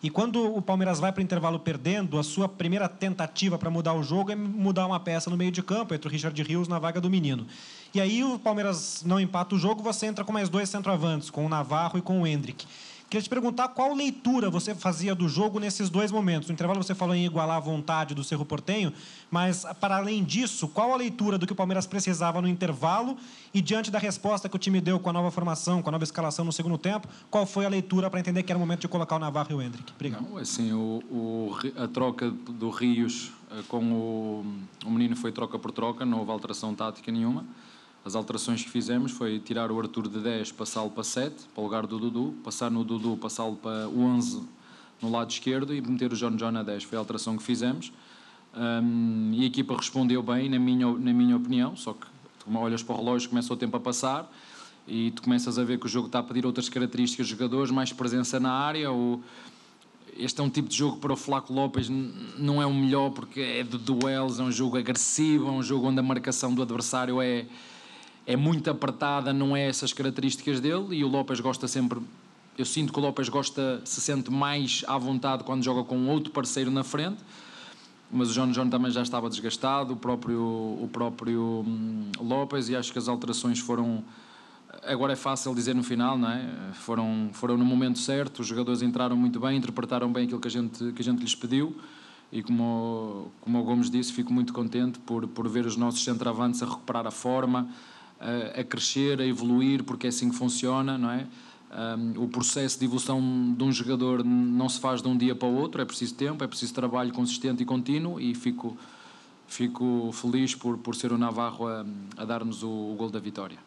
E quando o Palmeiras vai para o intervalo perdendo, a sua primeira tentativa para mudar o jogo é mudar uma peça no meio de campo, entre o Richard Rios na vaga do menino. E aí o Palmeiras não empata o jogo, você entra com mais dois centroavantes, com o Navarro e com o Hendrick. Queria te perguntar qual leitura você fazia do jogo nesses dois momentos. No intervalo você falou em igualar a vontade do Cerro Portenho, mas para além disso, qual a leitura do que o Palmeiras precisava no intervalo e diante da resposta que o time deu com a nova formação, com a nova escalação no segundo tempo, qual foi a leitura para entender que era o momento de colocar o Navarro e o Hendrick? Obrigado. Não, assim, o, o, a troca do Rios eh, com o, o menino foi troca por troca, não houve alteração tática nenhuma. As alterações que fizemos foi tirar o Arthur de 10, passá-lo para 7, para o lugar do Dudu, passar no Dudu, passá-lo para 11 no lado esquerdo e meter o John John a 10. Foi a alteração que fizemos. Um, e a equipa respondeu bem, na minha, na minha opinião, só que tu olhas para o relógio, começa o tempo a passar e tu começas a ver que o jogo está a pedir outras características dos jogadores, mais presença na área. Ou... Este é um tipo de jogo para o Flaco Lopes, não é o melhor porque é de duelos, é um jogo agressivo, é um jogo onde a marcação do adversário é, é muito apertada, não é essas características dele e o Lopes gosta sempre. Eu sinto que o Lopes gosta, se sente mais à vontade quando joga com outro parceiro na frente, mas o João John também já estava desgastado, o próprio, o próprio hum, Lopes, e acho que as alterações foram. Agora é fácil dizer no final, não é? Foram, foram no momento certo, os jogadores entraram muito bem, interpretaram bem aquilo que a gente, que a gente lhes pediu e como, como o Gomes disse, fico muito contente por, por ver os nossos centroavantes a recuperar a forma, a, crescer, a evoluir, porque é assim que funciona, não é? Um, o processo de evolução de um jogador não se faz de um dia para o outro, é preciso tempo, é preciso trabalho consistente e contínuo e fico, fico feliz por, por ser o Navarro a, a dar-nos o, o gol da vitória.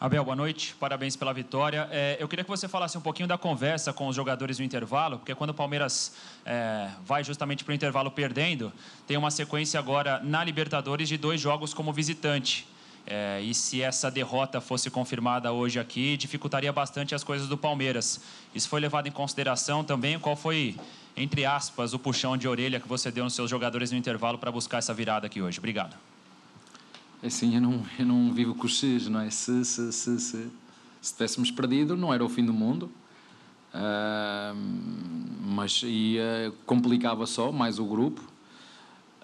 Abel, boa noite, parabéns pela vitória. É, eu queria que você falasse um pouquinho da conversa com os jogadores no intervalo, porque quando o Palmeiras é, vai justamente para o intervalo perdendo, tem uma sequência agora na Libertadores de dois jogos como visitante. É, e se essa derrota fosse confirmada hoje aqui, dificultaria bastante as coisas do Palmeiras. Isso foi levado em consideração também? Qual foi, entre aspas, o puxão de orelha que você deu nos seus jogadores no intervalo para buscar essa virada aqui hoje? Obrigado. É assim, eu não, eu não vivo com os não é? Se, se, se, se, se tivéssemos perdido, não era o fim do mundo. Uh, mas ia, complicava só mais o grupo.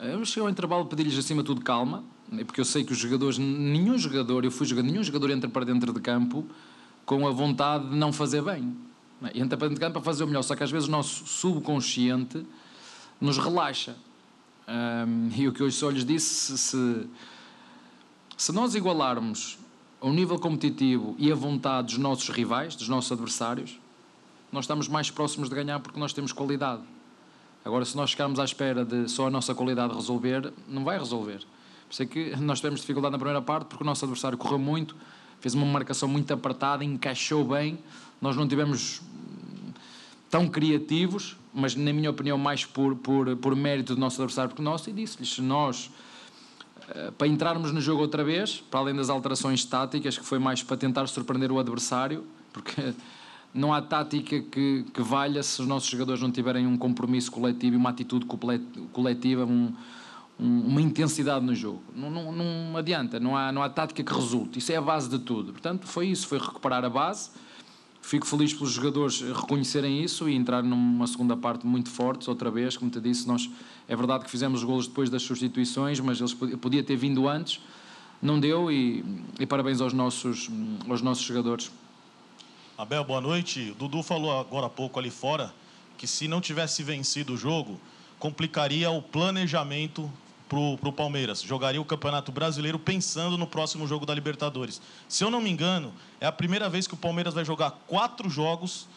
Eu cheguei ao intervalo pedir-lhes acima de tudo calma, porque eu sei que os jogadores, nenhum jogador, eu fui jogador, nenhum jogador entra para dentro de campo com a vontade de não fazer bem. Entra para dentro de campo para fazer o melhor, só que às vezes o nosso subconsciente nos relaxa. Um, e o que eu só lhes disse, se, se nós igualarmos o nível competitivo e a vontade dos nossos rivais, dos nossos adversários, nós estamos mais próximos de ganhar porque nós temos qualidade. Agora, se nós ficarmos à espera de só a nossa qualidade resolver, não vai resolver. Isso é que nós tivemos dificuldade na primeira parte, porque o nosso adversário correu muito, fez uma marcação muito apertada, encaixou bem. Nós não tivemos tão criativos, mas na minha opinião mais por, por, por mérito do nosso adversário porque nosso, e disse-lhes, nós, eh, para entrarmos no jogo outra vez, para além das alterações táticas, que foi mais para tentar surpreender o adversário, porque não há tática que, que valha se os nossos jogadores não tiverem um compromisso coletivo e uma atitude coletiva, um, uma intensidade no jogo. Não, não, não, adianta, não há, não há tática que resulte. Isso é a base de tudo. Portanto, foi isso, foi recuperar a base. Fico feliz pelos jogadores reconhecerem isso e entrar numa segunda parte muito fortes, outra vez, como te disse, nós é verdade que fizemos os golos depois das substituições, mas eles podia ter vindo antes, não deu e, e parabéns aos nossos, aos nossos jogadores. Abel, boa noite. Dudu falou agora há pouco ali fora que se não tivesse vencido o jogo, complicaria o planejamento para o Palmeiras. Jogaria o Campeonato Brasileiro pensando no próximo jogo da Libertadores. Se eu não me engano, é a primeira vez que o Palmeiras vai jogar quatro jogos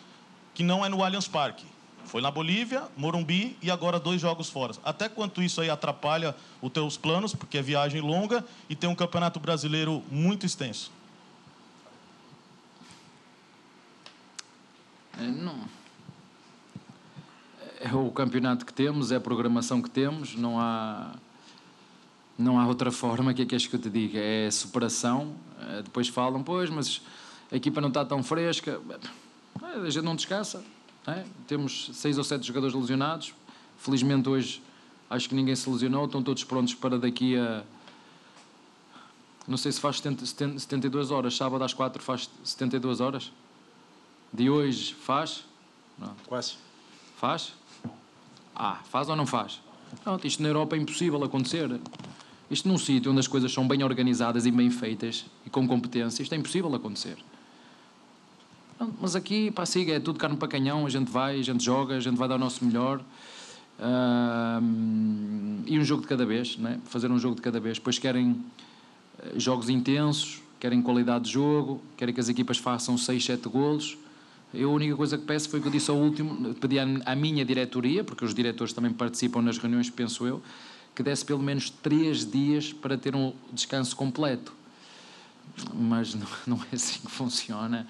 que não é no Allianz Parque. Foi na Bolívia, Morumbi e agora dois jogos fora. Até quanto isso aí atrapalha os teus planos, porque é viagem longa e tem um Campeonato Brasileiro muito extenso? É, não. É, o campeonato que temos, é a programação que temos, não há não há outra forma que é que és que eu te diga, é superação. Eh, depois falam, pois, mas a equipa não está tão fresca. É, a gente não descansa. É? Temos seis ou sete jogadores lesionados. Felizmente hoje acho que ninguém se lesionou, estão todos prontos para daqui a. Não sei se faz 70, 72 horas, sábado às 4 faz 72 horas. De hoje faz? Não. Quase. Faz? Ah, faz ou não faz? Pronto, isto na Europa é impossível acontecer. Isto num sítio onde as coisas são bem organizadas e bem feitas e com competência, isto é impossível acontecer. Mas aqui, pá, siga, é tudo carne para canhão, a gente vai, a gente joga, a gente vai dar o nosso melhor. Uh, e um jogo de cada vez, né? fazer um jogo de cada vez. Depois querem eh, jogos intensos, querem qualidade de jogo, querem que as equipas façam 6, 7 golos. Eu a única coisa que peço foi que eu disse ao último, pedi à minha diretoria, porque os diretores também participam nas reuniões, penso eu, que desse pelo menos 3 dias para ter um descanso completo. Mas não, não é assim que funciona.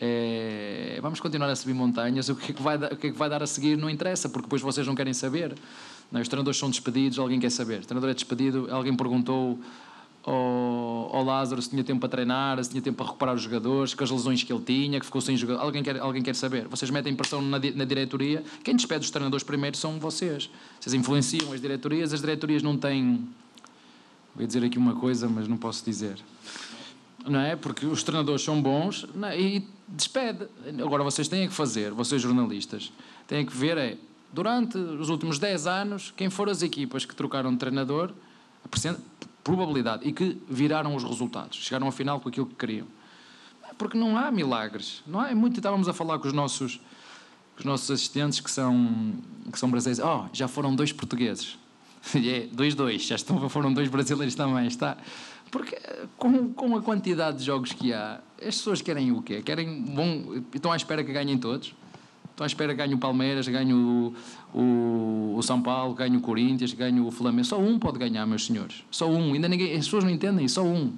É, vamos continuar a subir montanhas. O que, é que vai, o que é que vai dar a seguir não interessa, porque depois vocês não querem saber. Não, é? os treinadores são despedidos, alguém quer saber. O treinador é despedido, alguém perguntou ao, Lázaro se tinha tempo para treinar, se tinha tempo para recuperar os jogadores, com as lesões que ele tinha, que ficou sem jogador. Alguém quer, alguém quer saber. Vocês metem pressão na, na diretoria. Quem despede os treinadores primeiro são vocês. Vocês influenciam as diretorias, as diretorias não têm. Vou dizer aqui uma coisa, mas não posso dizer não é? Porque os treinadores são bons é? e despede. Agora vocês têm que fazer, vocês jornalistas, têm que ver é, durante os últimos 10 anos, quem foram as equipas que trocaram de treinador, probabilidade, e que viraram os resultados, chegaram ao final com aquilo que queriam. Porque não há milagres. Não há, é muito estávamos a falar com os nossos com os nossos assistentes que são que são brasileiros. Oh, já foram dois portugueses. é, dois dois, já estão, foram dois brasileiros também, está. Porque com, com a quantidade de jogos que há, as pessoas querem o quê? Querem bom, estão à espera que ganhem todos. Estão à espera que ganhe o Palmeiras, ganhe o, o, o, São Paulo, ganhe o Corinthians, ganhe o Flamengo. Só um pode ganhar, meus senhores. Só um. Ainda ninguém, as pessoas não entendem, só um.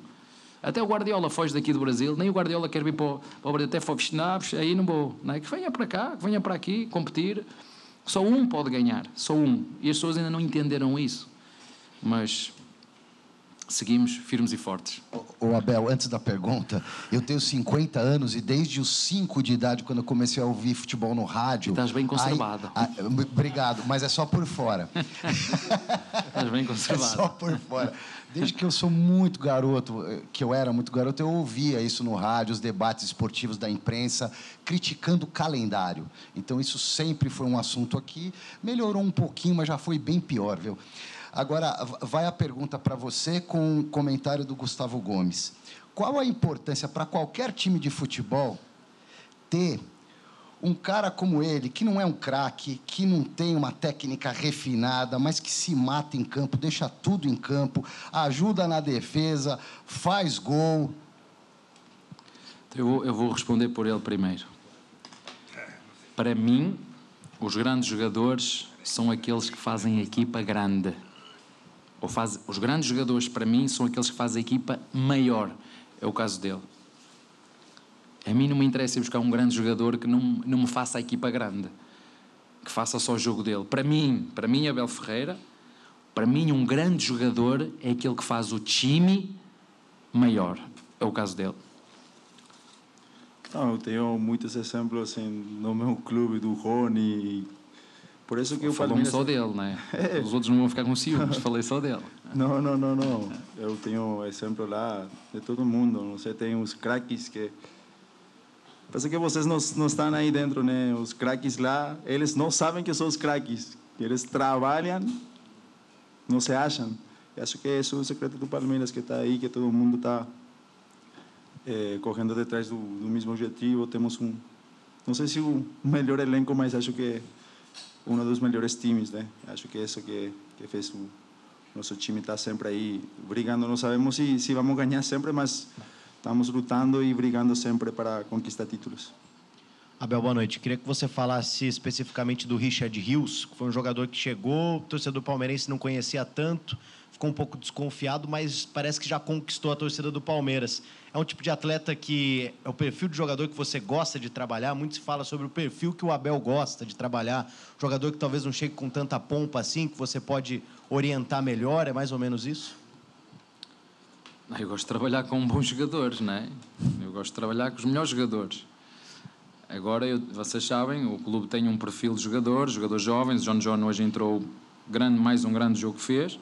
Até o Guardiola foge daqui do Brasil, nem o Guardiola quer vir para o, Brasil, até Fofschnaps, aí não vou. Não é? Que venha para cá, que venha para aqui competir. Só um pode ganhar, só um. E as pessoas ainda não entenderam isso. Mas seguimos firmes e fortes. O Abel, antes da pergunta, eu tenho 50 anos e desde os 5 de idade, quando eu comecei a ouvir futebol no rádio. Estás bem conservado. Aí, aí, obrigado, mas é só por fora. Estás bem conservado. É só por fora. Desde que eu sou muito garoto, eh, que eu era muito garoto, eu ouvia isso no rádio, os debates esportivos da imprensa, criticando o calendário. Então, isso sempre foi um assunto aqui. Melhorou um pouquinho, mas já foi bem pior, viu? Agora, vai a pergunta para você com o comentário do Gustavo Gomes. Qual a importância para qualquer time de futebol ter um cara como ele, que não é um craque, que não tem uma técnica refinada, mas que se mata em campo, deixa tudo em campo, ajuda na defesa, faz gol? Eu, eu vou responder por ele primeiro. Para mim, os grandes jogadores são aqueles que fazem a equipa grande ou faz, os grandes jogadores para mim são aqueles que fazem a equipa maior. É o caso dele. A mim não me interessa buscar um grande jogador que não, não me faça a equipa grande, que faça só o jogo dele. Para mim, para mim, Abel Ferreira, para mim, um grande jogador é aquele que faz o time maior. É o caso dele. Não, eu tenho muitos exemplos assim, no meu clube do Rony por isso que o Palmeiras... só dele, né? É. Os outros não vão ficar com ciúmes, falei só dele. Não, não, não, não. Eu tenho exemplo lá de todo mundo. Você tem os craques que... Parece que vocês não, não estão aí dentro, né? Os craques lá, eles não sabem que são os craques. Eles trabalham, não se acham. Eu acho que esse é o segredo do Palmeiras que está aí, que todo mundo está é, correndo detrás do, do mesmo objetivo. Temos um, não sei se o melhor elenco, mas acho que um dos melhores times, né? Acho que é isso que, que fez o nosso time estar tá sempre aí brigando. Não sabemos se, se vamos ganhar sempre, mas estamos lutando e brigando sempre para conquistar títulos. Abel, boa noite. Queria que você falasse especificamente do Richard Rios, que foi um jogador que chegou, o torcedor palmeirense não conhecia tanto, ficou um pouco desconfiado, mas parece que já conquistou a torcida do Palmeiras. É um tipo de atleta que é o perfil de jogador que você gosta de trabalhar. Muito se fala sobre o perfil que o Abel gosta de trabalhar. Jogador que talvez não chegue com tanta pompa assim, que você pode orientar melhor. É mais ou menos isso? Eu gosto de trabalhar com bons jogadores, não é? Eu gosto de trabalhar com os melhores jogadores. Agora, eu, vocês sabem, o clube tem um perfil de jogadores, jogadores jovens. O John John hoje entrou grande, mais um grande jogo que fez.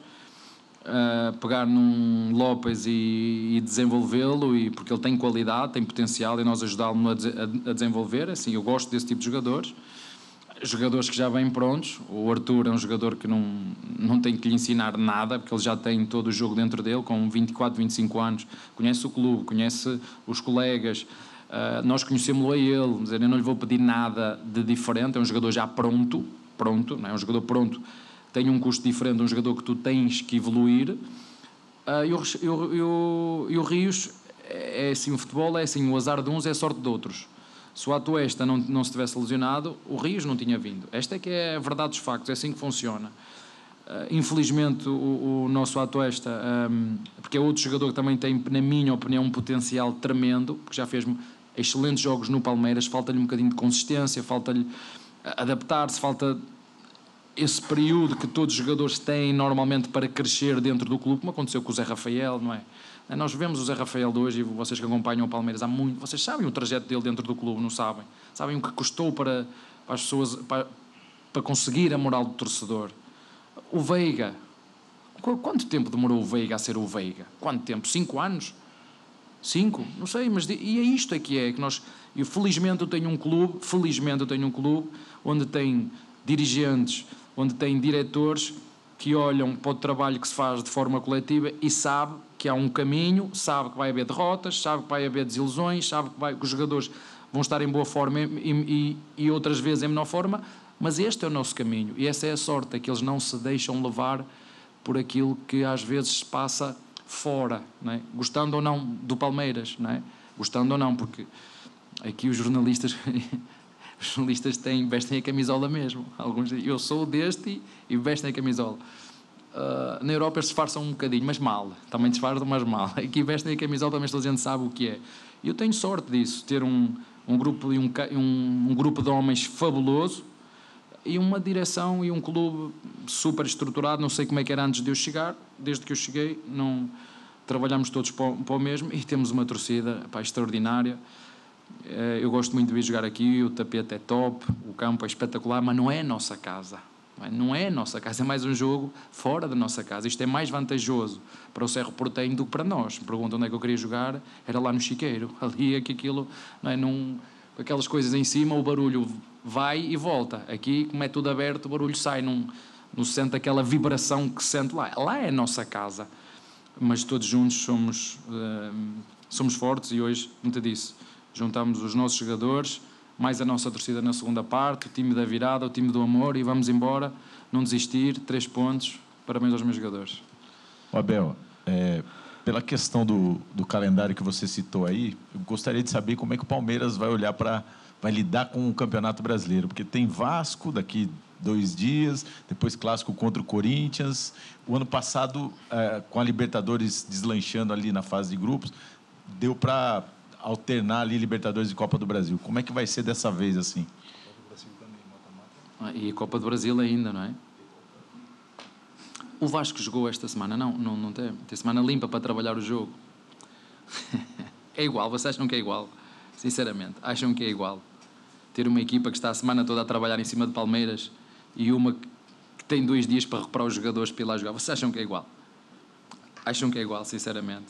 Uh, pegar num Lopes e, e desenvolvê-lo, e, porque ele tem qualidade, tem potencial, e nós ajudá-lo a, a, desenvolver. Assim, eu gosto desse tipo de jogadores. Jogadores que já vêm prontos. O Arthur é um jogador que não, não tem que lhe ensinar nada, porque ele já tem todo o jogo dentro dele, com 24, 25 anos. Conhece o clube, conhece os colegas. Uh, nós conhecemos-lo a ele, dizer, eu não lhe vou pedir nada de diferente, é um jogador já pronto, pronto, não é? um jogador pronto, tem um custo diferente de um jogador que tu tens que evoluir. Uh, e, o, e, o, e, o, Rios, é, é assim, o futebol é assim, o azar de uns é a sorte de outros. Se o Atuesta não, não se tivesse lesionado, o Rios não tinha vindo. Esta é que é a verdade dos factos, é assim que funciona. Uh, infelizmente, o, o nosso Atuesta, um, porque é outro jogador que também tem, na minha opinião, um potencial tremendo, porque já fez excelentes jogos no Palmeiras, falta-lhe um bocadinho de consistência, falta-lhe adaptar-se, falta esse período que todos os jogadores têm normalmente para crescer dentro do clube, como aconteceu com o Zé Rafael, não é? Nós vemos o Zé Rafael de hoje e vocês que acompanham o Palmeiras há muito, vocês sabem o trajeto dele dentro do clube, não sabem? Sabem o que custou para, para as pessoas, para, para conseguir a moral do torcedor. O Veiga, quanto tempo demorou o Veiga a ser o Veiga? Quanto tempo? Cinco anos? Cinco? Não sei, mas e é isto é que é, que nós, eu felizmente eu tenho um clube, felizmente eu tenho um clube onde tem dirigentes, onde tem diretores que olham para o trabalho que se faz de forma coletiva e sabe que há um caminho, sabe que vai haver derrotas, sabe que vai haver desilusões, sabe que, vai, que os jogadores vão estar em boa forma e, e, e outras vezes em menor forma, mas este é o nosso caminho e essa é a sorte, é que eles não se deixam levar por aquilo que às vezes se passa fora, é? gostando ou não do Palmeiras, não é? gostando ou não, porque aqui os jornalistas, os jornalistas têm, vestem a camisola mesmo. Alguns eu sou deste e, vestem a camisola. Uh, na Europa eles disfarçam um bocadinho, mas mal. Também disfarçam, mas mal. Aqui vestem a camisola, também toda a gente sabe o que é. E eu tenho sorte disso, ter um, um, grupo, um, um, um grupo de homens fabuloso e uma direção e um clube super estruturado. Não sei como é que era antes de eu chegar, desde que eu cheguei, não trabalhamos todos para o mesmo e temos uma torcida pá, extraordinária. Eh, eu gosto muito de vir jogar aqui, o tapete é top, o campo é espetacular, mas não é a nossa casa. Não é a nossa casa, é mais um jogo fora da nossa casa. Isto é mais vantajoso para o Cerro Portenho do que para nós. Me perguntam onde é que eu queria jogar, era lá no Chiqueiro. Ali é que aquilo, não é, num, aquelas coisas em cima, o barulho vai e volta. Aqui, como é tudo aberto, o barulho sai, não, não se sente aquela vibração que se sente lá. Lá é a nossa casa. Mas todos juntos somos, uh, somos fortes e hoje, muito disso, juntamos os nossos jogadores, mais a nossa torcida na segunda parte, o time da virada, o time do amor e vamos embora, não desistir, três pontos, parabéns aos meus jogadores. Abel, é, pela questão do, do calendário que você citou aí, eu gostaria de saber como é que o Palmeiras vai olhar para vai lidar com o Campeonato Brasileiro, porque tem Vasco daqui dois dias, depois clássico contra o Corinthians. O ano passado, é, com a Libertadores deslanchando ali na fase de grupos, deu para alternar ali Libertadores e Copa do Brasil. Como é que vai ser dessa vez assim? Ah, e Copa do Brasil ainda, não é? O Vasco jogou esta semana? Não, não, não tem. Tem semana limpa para trabalhar o jogo. é igual, vocês acham que é igual? Sinceramente, acham que é igual? ter uma equipa que está a semana toda a trabalhar em cima de Palmeiras e uma que tem dois dias para reparar os jogadores para ir lá jogar. Vocês acham que é igual? Acham que é igual, sinceramente.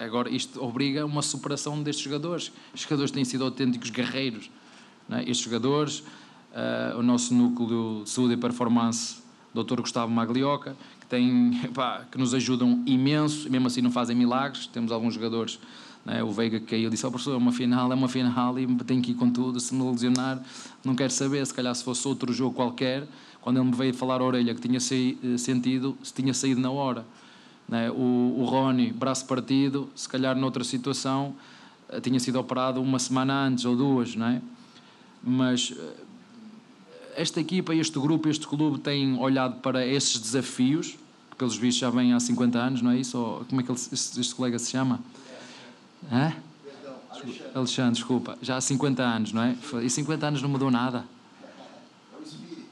Agora, isto obriga uma superação destes jogadores. Os jogadores têm sido autênticos guerreiros. É? Estes jogadores, uh, o nosso núcleo de saúde e performance, Dr. Gustavo Maglioca, que, tem, que nos ajudam imenso, e mesmo assim não fazem milagres. Temos alguns jogadores né? O Veiga caiu disse: oh, professor, é uma final, é uma final e tem que ir com tudo. Se me lesionar, não quero saber. Se calhar, se fosse outro jogo qualquer, quando ele me veio falar a orelha que tinha eh, sentido, se tinha saído na hora. Né? O, o Rony, braço partido, se calhar noutra situação, eh, tinha sido operado uma semana antes ou duas, não é? Mas eh, esta equipa, este grupo, este clube têm olhado para esses desafios, que pelos vistos já vêm há 50 anos, não é isso? Ou, como é que ele, este, este colega se chama? Hã? Alexandre, desculpa. Já há 50 anos, não é? E 50 anos não mudou nada.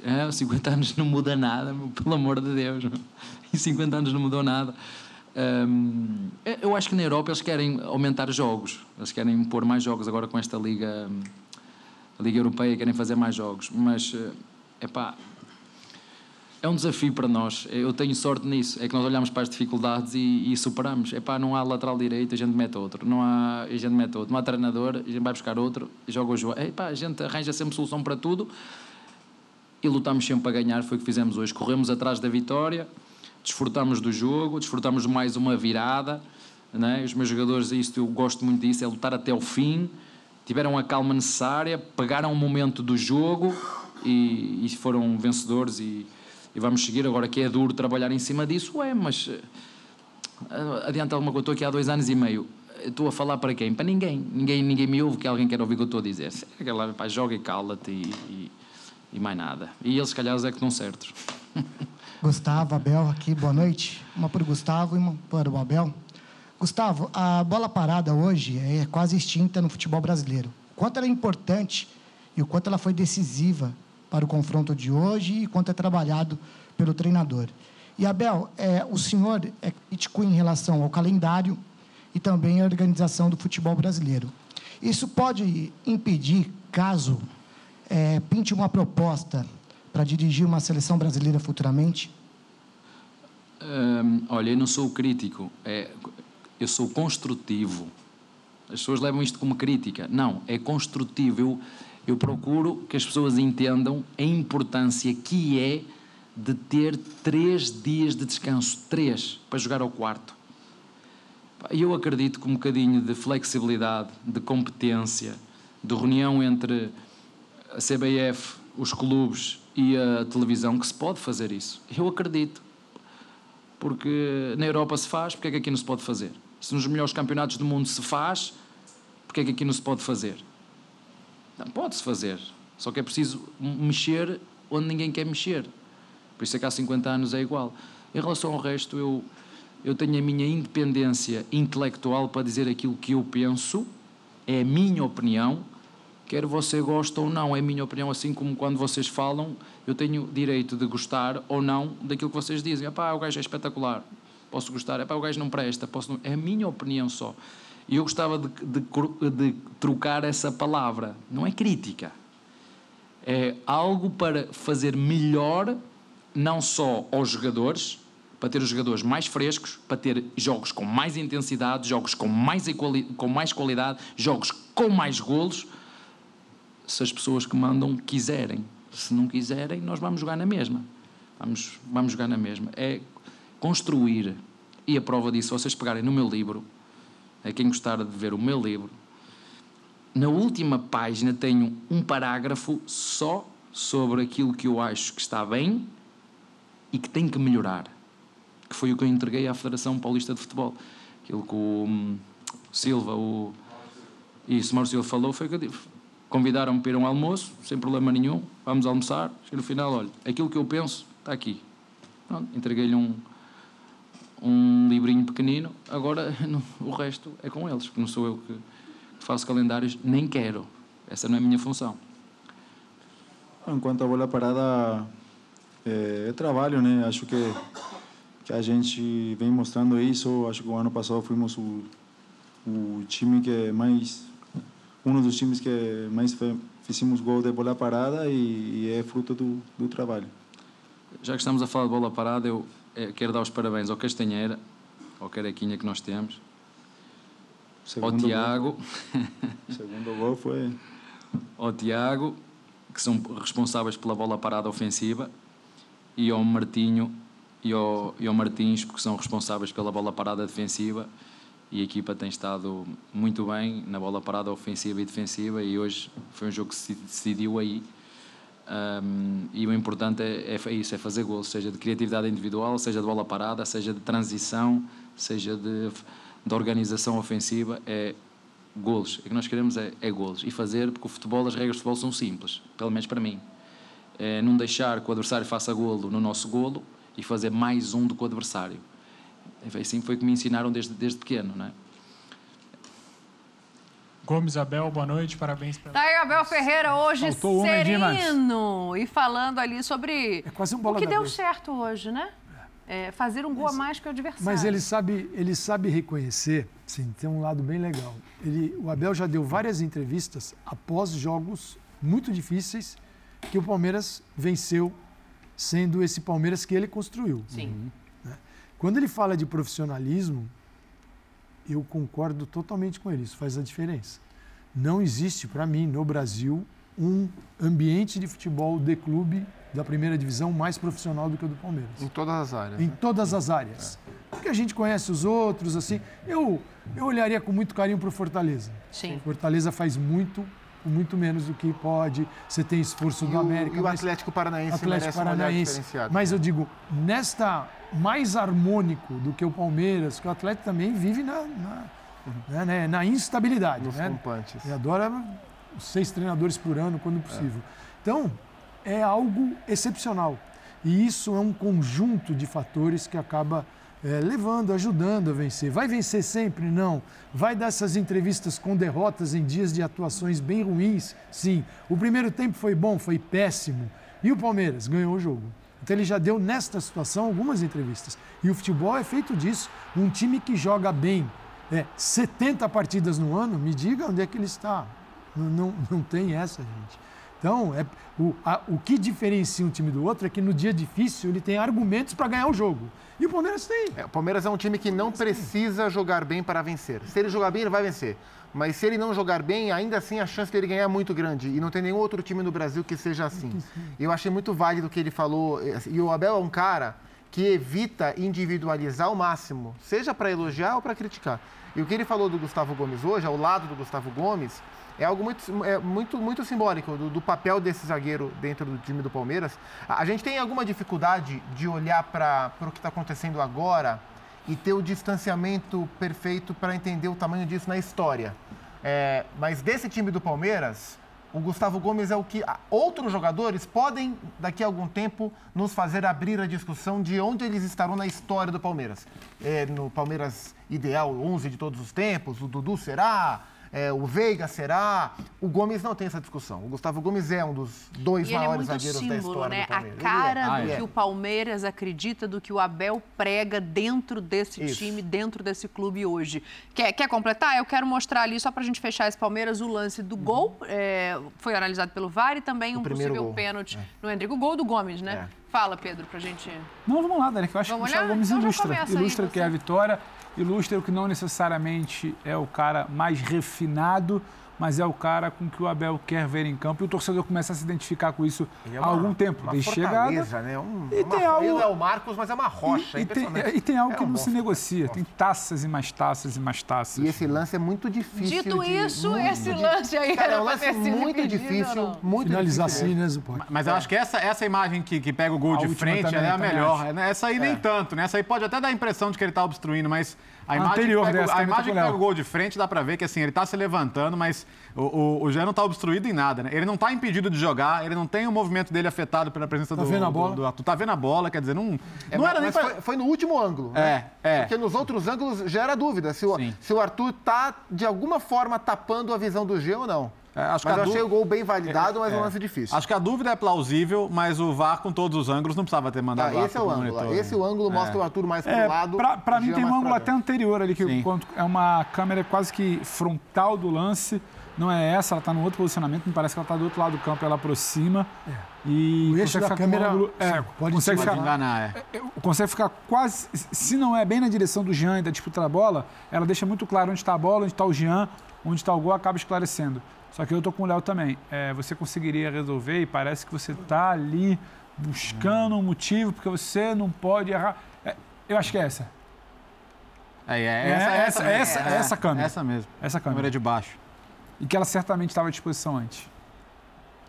É, 50 anos não muda nada, pelo amor de Deus. Meu. E 50 anos não mudou nada. Hum, eu acho que na Europa eles querem aumentar jogos. Eles querem pôr mais jogos agora com esta Liga, Liga Europeia, querem fazer mais jogos. Mas, é pá, é um desafio para nós. Eu tenho sorte nisso. É que nós olhamos para as dificuldades e, e superamos. É pá, não há lateral direito, a gente mete outro. Não há, a gente mete outro. Não há treinador, a gente vai buscar outro, joga o jogo. É pá, a gente arranja sempre solução para tudo e lutamos sempre para ganhar. Foi o que fizemos hoje. Corremos atrás da vitória, desfrutamos do jogo, desfrutamos de mais uma virada. Né? Os meus jogadores, isto eu gosto muito disso, é lutar até o fim. Tiveram a calma necessária, pegaram o momento do jogo e, e foram vencedores. E, e vamos seguir. Agora que é duro trabalhar em cima disso, é, mas uh, adianta alguma coisa. Estou aqui há dois anos e meio. Estou a falar para quem? Para ninguém. Ninguém, ninguém me ouve que alguém quer ouvir o que eu estou a dizer. Joga e cala-te e, e, e, mais nada. E eles, se calhar, é que estão certos. Gustavo, Abel, aqui, boa noite. Uma para o Gustavo e uma para o Abel. Gustavo, a bola parada hoje é quase extinta no futebol brasileiro. Quanto ela é importante e o quanto ela foi decisiva para o confronto de hoje e quanto é trabalhado pelo treinador. E Abel, é, o senhor é crítico em relação ao calendário e também à organização do futebol brasileiro. Isso pode impedir, caso é, pinte uma proposta para dirigir uma seleção brasileira futuramente? Hum, olha, eu não sou crítico, é, eu sou construtivo. As pessoas levam isto como crítica. Não, é construtivo. Eu, eu procuro que as pessoas entendam a importância que é de ter três dias de descanso, três, para jogar ao quarto. Eu acredito que um bocadinho de flexibilidade, de competência, de reunião entre a CBF, os clubes e a televisão, que se pode fazer isso. Eu acredito. Porque na Europa se faz, porque é que aqui não se pode fazer? Se nos melhores campeonatos do mundo se faz, porque é que aqui não se pode fazer? Pode-se fazer, só que é preciso mexer onde ninguém quer mexer. Por isso é que há 50 anos é igual. Em relação ao resto, eu, eu tenho a minha independência intelectual para dizer aquilo que eu penso, é a minha opinião, quer você goste ou não, é a minha opinião, assim como quando vocês falam, eu tenho direito de gostar ou não daquilo que vocês dizem. Epá, o gajo é espetacular, posso gostar, Epá, o gajo não presta, posso não... é a minha opinião só. E eu gostava de, de, de, trocar essa palavra. Não é crítica. É algo para fazer melhor, não só aos jogadores, para ter os jogadores mais frescos, para ter jogos com mais intensidade, jogos com mais, com mais qualidade, jogos com mais golos, se as pessoas que mandam quiserem. Se não quiserem, nós vamos jogar na mesma. Vamos, vamos jogar na mesma. É construir. E a prova disso, vocês pegarem no meu livro, a quem gostar de ver o meu livro, na última página tenho um parágrafo só sobre aquilo que eu acho que está bem e que tem que melhorar. Que foi o que eu entreguei à Federação Paulista de Futebol. Aquilo que o hum, Silva, o. Isso, Silva falou, foi o que eu disse. Convidaram-me para ir a um almoço, sem problema nenhum, vamos almoçar. E no final, olha, aquilo que eu penso está aqui. Pronto, entreguei-lhe um, um livrinho pequenino, agora o resto é com eles, porque não sou eu que faço calendários, nem quero. Essa não é a minha função. Enquanto a bola parada é, é trabalho, né? Acho que que a gente vem mostrando isso. Acho que o ano passado fomos o, o time que mais um dos times que mais fizemos gol de bola parada e, e é fruto do, do trabalho. Já que estamos a falar de bola parada, eu é, quero dar os parabéns ao Castanheira, ao Carequinha que nós temos, segundo ao Tiago. Segundo gol foi. Ao Tiago, que são responsáveis pela bola parada ofensiva, e ao Martinho e ao, e ao Martins, porque são responsáveis pela bola parada defensiva. E a equipa tem estado muito bem na bola parada ofensiva e defensiva, e hoje foi um jogo que se decidiu aí um, e o importante é, é, isso, é fazer gols, seja de criatividade individual, seja de bola parada, seja de transição, seja de, de organização ofensiva. É golos. O que nós queremos é, é golos. E fazer, porque o futebol, as regras de futebol são simples, pelo menos para mim. É não deixar que o adversário faça golo no nosso golo e fazer mais um do que o adversário. Assim foi que me ensinaram desde, desde pequeno, não é? Gomes Abel, boa noite, parabéns pela. Tá aí, Abel Ferreira, hoje Faltou sereno e falando ali sobre é quase um o que deu vez. certo hoje, né? É, fazer um gol mas, a mais que o adversário. Mas ele sabe, ele sabe reconhecer, sim, tem um lado bem legal. Ele, o Abel já deu várias entrevistas após jogos muito difíceis que o Palmeiras venceu, sendo esse Palmeiras que ele construiu. Sim. Né? Quando ele fala de profissionalismo, eu concordo totalmente com ele, isso faz a diferença. Não existe, para mim, no Brasil, um ambiente de futebol de clube da primeira divisão mais profissional do que o do Palmeiras. Em todas as áreas. Em né? todas as áreas. É. Porque a gente conhece os outros, assim. Eu, eu olharia com muito carinho para o Fortaleza. Sim. Fortaleza faz muito, muito menos do que pode. Você tem esforço e do América. E o Atlético Paranaense Atlético Paranaense. Um mas eu digo, nesta mais harmônico do que o Palmeiras, que o Atlético também vive na, na, uhum. né, na instabilidade. Nos né? compantes. E adora seis treinadores por ano, quando possível. É. Então, é algo excepcional. E isso é um conjunto de fatores que acaba é, levando, ajudando a vencer. Vai vencer sempre? Não. Vai dar essas entrevistas com derrotas em dias de atuações bem ruins? Sim. O primeiro tempo foi bom? Foi péssimo. E o Palmeiras ganhou o jogo. Então ele já deu nesta situação algumas entrevistas. E o futebol é feito disso. Um time que joga bem é, 70 partidas no ano, me diga onde é que ele está. Não, não, não tem essa, gente. Então, é, o, a, o que diferencia um time do outro é que no dia difícil ele tem argumentos para ganhar o jogo. E o Palmeiras tem. É, o Palmeiras é um time que não precisa jogar bem para vencer. Se ele jogar bem, ele vai vencer. Mas se ele não jogar bem, ainda assim a chance dele ganhar é muito grande. E não tem nenhum outro time no Brasil que seja assim. Eu achei muito válido o que ele falou. E o Abel é um cara que evita individualizar ao máximo, seja para elogiar ou para criticar. E o que ele falou do Gustavo Gomes hoje, ao lado do Gustavo Gomes, é algo muito, é muito, muito simbólico do, do, papel desse zagueiro dentro do time do Palmeiras. A, a gente tem alguma dificuldade de olhar para o que está acontecendo agora e ter o distanciamento perfeito para entender o tamanho disso na história. É, mas desse time do Palmeiras, o Gustavo Gomes é o que outros jogadores podem, daqui a algum tempo, nos fazer abrir a discussão de onde eles estarão na história do Palmeiras. É, no Palmeiras ideal, 11 de todos os tempos, o Dudu será, é, o Veiga será. O Gomes não tem essa discussão. O Gustavo Gomes é um dos dois e maiores ele é zagueiros símbolo, da história né? do Palmeiras. A cara é. do Ah, que é. o Palmeiras acredita, do que o Abel prega dentro desse Isso. time, dentro desse clube hoje. Quer, quer completar? Eu quero mostrar ali, só para a gente fechar esse Palmeiras, o lance do gol. é, foi analisado pelo VAR e também um primeiro possível gol. pênalti no Endrigo. O gol do Gomes, né? É. Fala, Pedro, pra gente... Não, vamos lá, Dani, que eu acho Vamos que o Gustavo olhar? Gomes Então ilustra. aí, Ilustra o que é a vitória, ilustra o que não necessariamente é o cara mais refinado, mas é o cara com que o Abel quer ver em campo. E o torcedor começa a se identificar com isso é há uma- algum tempo. uma Desde chegada. né? Um, E uma, tem algo- Ele é o Marcos, mas é uma rocha. E, é e tem, e tem algo É que um não se monstro. negocia. Tem taças e mais taças e mais taças. E esse lance é muito difícil. Dito de- isso, muito esse lance aí Cara, é era um lance muito impedido, difícil. Muito Finalizar difícil. assim, né, Zupac? Mas eu acho que essa, essa imagem que, que pega o gol A de frente é a também melhor. acho. né? Essa aí nem É. tanto, né? Essa aí pode até dar a impressão de que ele tá obstruindo, mas a imagem, anterior que pega, dessa a imagem que pega o gol de frente dá pra ver que assim, ele tá se levantando, mas o, o, o Jean não tá obstruído em nada, né? Ele não tá impedido de jogar, ele não tem o movimento dele afetado pela presença Tá do, vendo a do- bola? do Arthur. Tá vendo a bola, quer dizer, não, É, não mas era nem pra... foi, foi no último ângulo. né? É, é. Porque nos outros ângulos já era dúvida se o, Sim. se o Arthur tá, de alguma forma, tapando a visão do G ou não. É, acho que mas a eu achei o gol bem validado, mas É. um lance difícil. Acho que a dúvida é plausível, mas o VAR com todos os ângulos não precisava ter mandado Tá, lá esse é o ângulo. monitor, Esse né? o ângulo mostra É. o Arthur mais pro É, lado. pra, pra o mim tem um ângulo até anterior ali, que Sim. é uma câmera quase que frontal do lance. Não é essa, ela está no outro posicionamento, me parece que ela está do outro lado do campo, ela aproxima. E O eixo consegue da câmera, ângulo. É, pode consegue ficar, enganar, é. é, consegue ficar quase. Se não é bem na direção do Jean e da disputa da bola, ela deixa muito claro onde está a bola, onde está o Jean, onde está o gol, acaba esclarecendo. Só que eu tô com o Léo também. É, você conseguiria resolver e parece que você está ali buscando um motivo, porque você não pode errar. É, eu acho que é essa. É, é, É, essa, essa- mesmo. essa- essa câmera. Essa mesmo. Essa câmera. Câmera de baixo. E que ela certamente estava à disposição antes.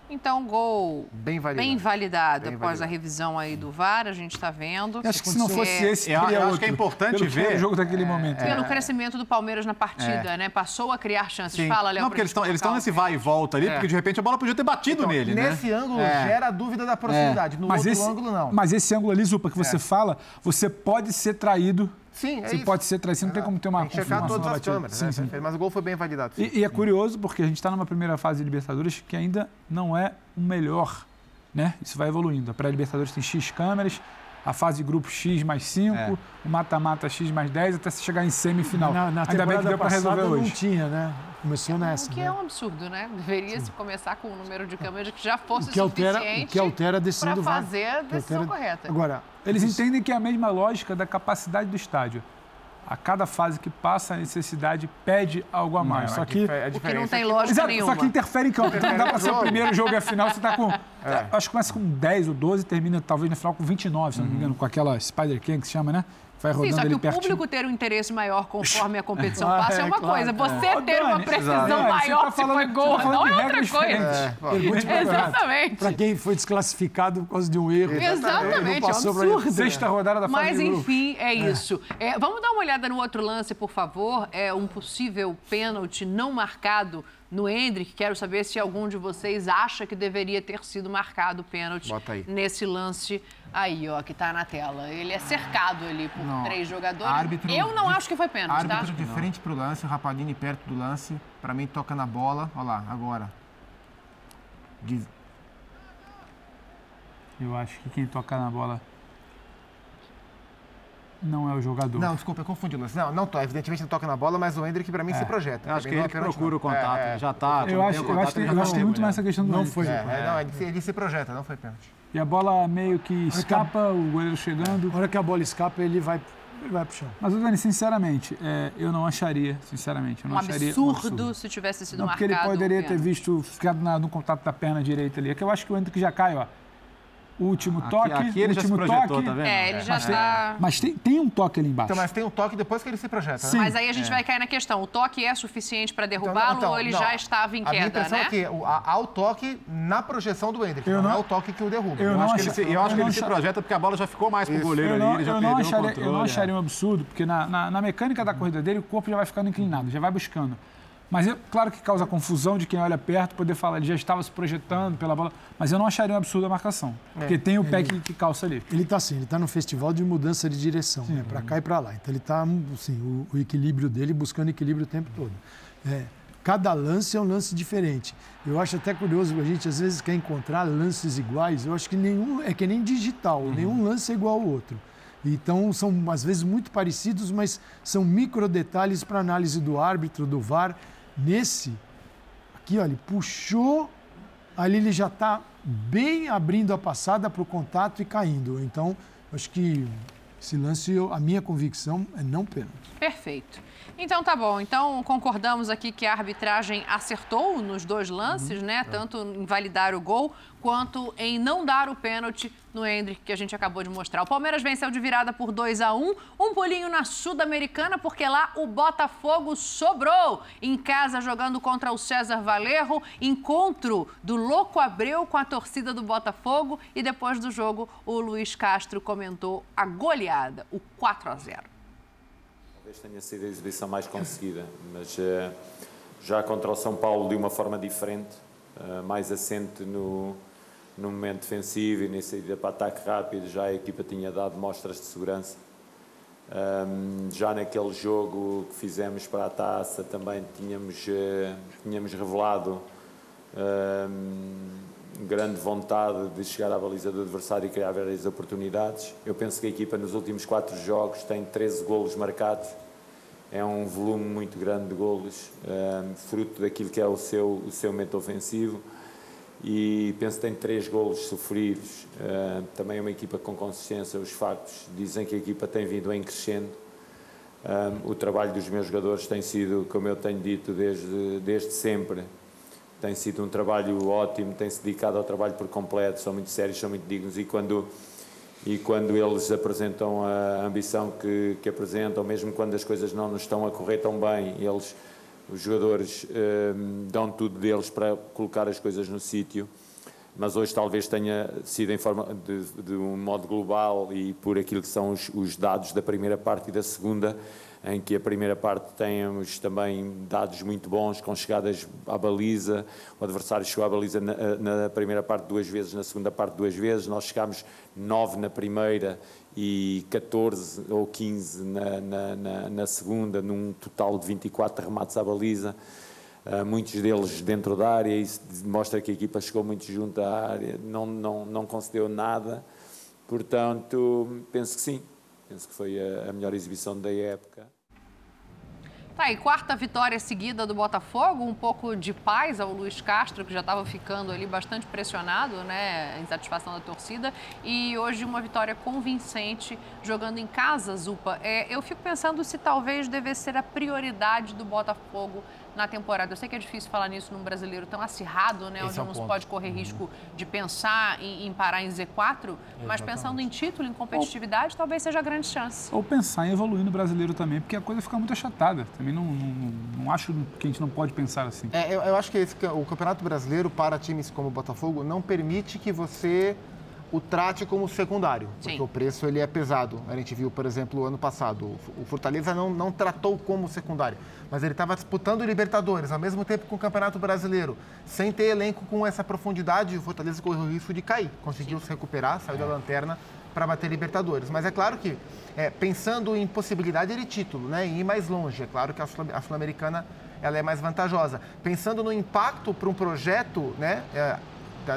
Então, gol bem validado, bem validado bem após validado. a revisão aí do VAR, a gente está vendo. Acho que se não fosse É, esse, Eu- eu teria acho outro. que é importante ver- o jogo daquele momento. Pelo crescimento do Palmeiras na partida, né? Passou a criar chances. Sim. Fala, Léo. Não, porque eles estão eles estão colocar nesse vai e volta ali, É. porque de repente a bola podia ter batido Então, nele, né? Nesse ângulo É. gera a dúvida da proximidade. No mas outro esse, ângulo, não. Mas esse ângulo ali, Zupa, que você É. fala, você pode ser traído. Sim, é Você isso. pode ser você não tem como ter uma Tem que checar confirmação todas da as câmeras, Sim, né? sim. Mas o gol foi bem validado. E, e é curioso porque a gente está numa primeira fase de Libertadores que ainda não é o melhor, né? Isso vai evoluindo. A pré-Libertadores tem X câmeras, a fase de grupo X mais 5, É. o mata-mata X mais 10, até se chegar em semifinal. Na, na ainda bem que deu para resolver não hoje. tinha, né? Começou nessa. O que né? é um absurdo, né? Deveria se começar com o número de câmeras que já fosse O que altera, suficiente o que altera a decisão para do VAR. fazer a decisão altera- correta. Agora, Eles entendem que é a mesma lógica da capacidade do estádio. A cada fase que passa, a necessidade pede algo a mais. Não, só que. a O que não tem é lógica Exato, nenhuma. só que interfere em campo. Então não dá pra ser o primeiro jogo e a final você tá com. É. Acho que começa com 10 ou 12 termina talvez na final com 29, se não me engano, com aquela Spider King que se chama, né? Vai Sim, rodando só que o pertinho. público ter um interesse maior conforme a competição Ah, passa é é, uma claro, coisa. é. Você Ô, ter uma Dani, precisão exato. Maior tá se falando- foi você gol, tá não é outra coisa. pergunte pra- Exatamente. Para quem foi desclassificado por causa de um erro. Exatamente, Não passou é um absurdo. Sexta rodada da Mas enfim, é isso. É, vamos dar uma olhada no outro lance, por favor. É um possível pênalti não marcado no Hendrick. Quero saber se algum de vocês acha que deveria ter sido marcado o pênalti nesse lance aí, ó, que tá na tela. Ele é cercado ali por Não. três jogadores. Árbitro Eu não de- acho que foi pênalti, tá? Árbitro de frente pro lance, o Rapadini perto do lance. Pra mim, toca na bola. Olha lá, agora. Diz- Eu acho que quem tocar na bola não é o jogador. Não, desculpa, eu confundi o lance. Não, não to- evidentemente não toca na bola, mas o Hendrick pra mim se projeta. Eu acho que não ele é procura não. o contato, É, é. já tá. Eu acho, eu acho, que- eu acho que tem muito mais essa questão do Não foi. É, é, não, ele, ele se projeta, não foi pênalti. E a bola meio que escapa, o goleiro chegando. Na hora que a bola escapa, ele vai, ele vai pro chão. Mas, Dani, sinceramente, é, eu não acharia, sinceramente, eu não Um acharia absurdo, se tivesse sido Não, porque marcado. ele poderia ter visto, ficado na- no contato da perna direita ali. É que eu acho que o Hendrick já cai, ó. O último Aqui- toque, aqui ele já se projetou, toque. tá vendo? É, ele já Mas tem- está... Mas tem, tem um toque ali embaixo. Então, mas tem um toque depois que ele se projeta, né? Sim. Mas aí a gente É. vai cair na questão. O toque é suficiente para Então, derrubá-lo então, ou ele não. já estava em A minha queda, impressão né? é que o- há, há o toque na projeção do Hendrick, Eu não, não- é o toque que o derruba. eu Eu não acho que ele, se, eu acho que eu ele não se projeta porque a bola já ficou mais pro goleiro Eu ali, não, ele já eu não perdeu o acharia, controle. eu não é. acharia um absurdo, porque na, na, na mecânica da corrida dele, o corpo já vai ficando inclinado, já vai buscando. Mas é claro que causa confusão de quem olha perto poder falar, ele já estava se projetando pela bola. Mas eu não acharia um absurdo a marcação. Porque tem o pé que, que calça ali. Ele está assim, ele está no festival de mudança de direção, né? para cá e para lá. Então ele está, assim, o, o equilíbrio dele, buscando equilíbrio o tempo todo. É, cada lance é um lance diferente. Eu acho até curioso, a gente às vezes quer encontrar lances iguais. Eu acho que nenhum é que nem digital, nenhum lance é igual ao outro. Então são às vezes muito parecidos, mas são micro detalhes para análise do árbitro, do VAR. Nesse aqui, olha, ele puxou ali ele já está bem abrindo a passada para o contato e caindo. Então, acho que esse lance, a minha convicção é não pênalti. Perfeito. Então tá bom. Então concordamos aqui que a arbitragem acertou nos dois lances, né? Tanto em validar o gol quanto em não dar o pênalti no Hendrick que a gente acabou de mostrar. O Palmeiras venceu de virada por 2 a 1 um pulinho na Sul-Americana, porque lá o Botafogo sobrou em casa jogando contra o César Valerro. Encontro do Louco Abreu com a torcida do Botafogo e depois do jogo o Luiz Castro comentou a goleada, o 4 a 0. Talvez tenha sido a exibição mais conseguida, mas eh, já contra o São Paulo de uma forma diferente, eh, mais assente no, no momento defensivo e na saída para ataque rápido, já a equipa tinha dado mostras de segurança. Já naquele jogo que fizemos para a taça também tínhamos, eh, tínhamos revelado grande vontade de chegar à baliza do adversário e criar várias oportunidades. Eu penso que a equipa nos últimos quatro jogos tem 13 golos marcados. É um volume muito grande de golos, ahm, fruto daquilo que é o seu, o seu momento ofensivo. E penso que tem três golos sofridos. Ahm, também é uma equipa com consistência. Os factos dizem que a equipa tem vindo em crescendo. Um, o trabalho dos meus jogadores tem sido, como eu tenho dito desde, desde sempre, tem sido um trabalho ótimo, tem-se dedicado ao trabalho por completo, são muito sérios, são muito dignos e quando, e quando eles apresentam a ambição que, que apresentam, mesmo quando as coisas não nos estão a correr tão bem, eles, os jogadores um, dão tudo deles para colocar as coisas no sítio. mas hoje talvez tenha sido em forma de, de um modo global e por aquilo que são os, os dados da primeira parte e da segunda, em que a primeira parte temos também dados muito bons, com chegadas à baliza, o adversário chegou à baliza na, na primeira parte duas vezes, na segunda parte duas vezes, nós chegámos nove na primeira e 14 ou 15 na, na, na, na segunda, num total de 24 remates à baliza. Uh, muitos deles dentro da área, isso mostra que a equipa chegou muito junto à área, não, não, não concedeu nada, portanto, penso que sim, penso que foi a, a melhor exibição da época. Tá, e quarta vitória seguida do Botafogo, um pouco de paz ao Luiz Castro, que já estava ficando ali bastante pressionado, né, insatisfação da torcida, e hoje uma vitória convincente jogando em casa, Zupa. É, eu fico pensando se talvez devesse ser a prioridade do Botafogo na temporada. Eu sei que é difícil falar nisso num brasileiro tão acirrado, né? Esse onde é não se pode correr risco uhum. de pensar em, em, parar em Z4, Exatamente. mas pensando em título, em competitividade, Ou, talvez seja a grande chance. Ou pensar em evoluir no brasileiro também, porque a coisa fica muito achatada. Também não, não, não acho que a gente não pode pensar assim. É, eu, eu acho que esse, o Campeonato Brasileiro, para times como o Botafogo, não permite que você o trate como secundário, Sim. porque o preço ele é pesado. A gente viu, por exemplo, ano passado, o Fortaleza não, não tratou como secundário, mas ele estava disputando o Libertadores ao mesmo tempo com o Campeonato Brasileiro, sem ter elenco com essa profundidade, o Fortaleza correu o risco de cair. Conseguiu Sim. se recuperar, saiu é. da lanterna para bater Libertadores. Mas é claro que, é, pensando em possibilidade de título, né, em ir mais longe, é claro que a Sul-Americana ela é mais vantajosa. Pensando no impacto para um projeto, né, é,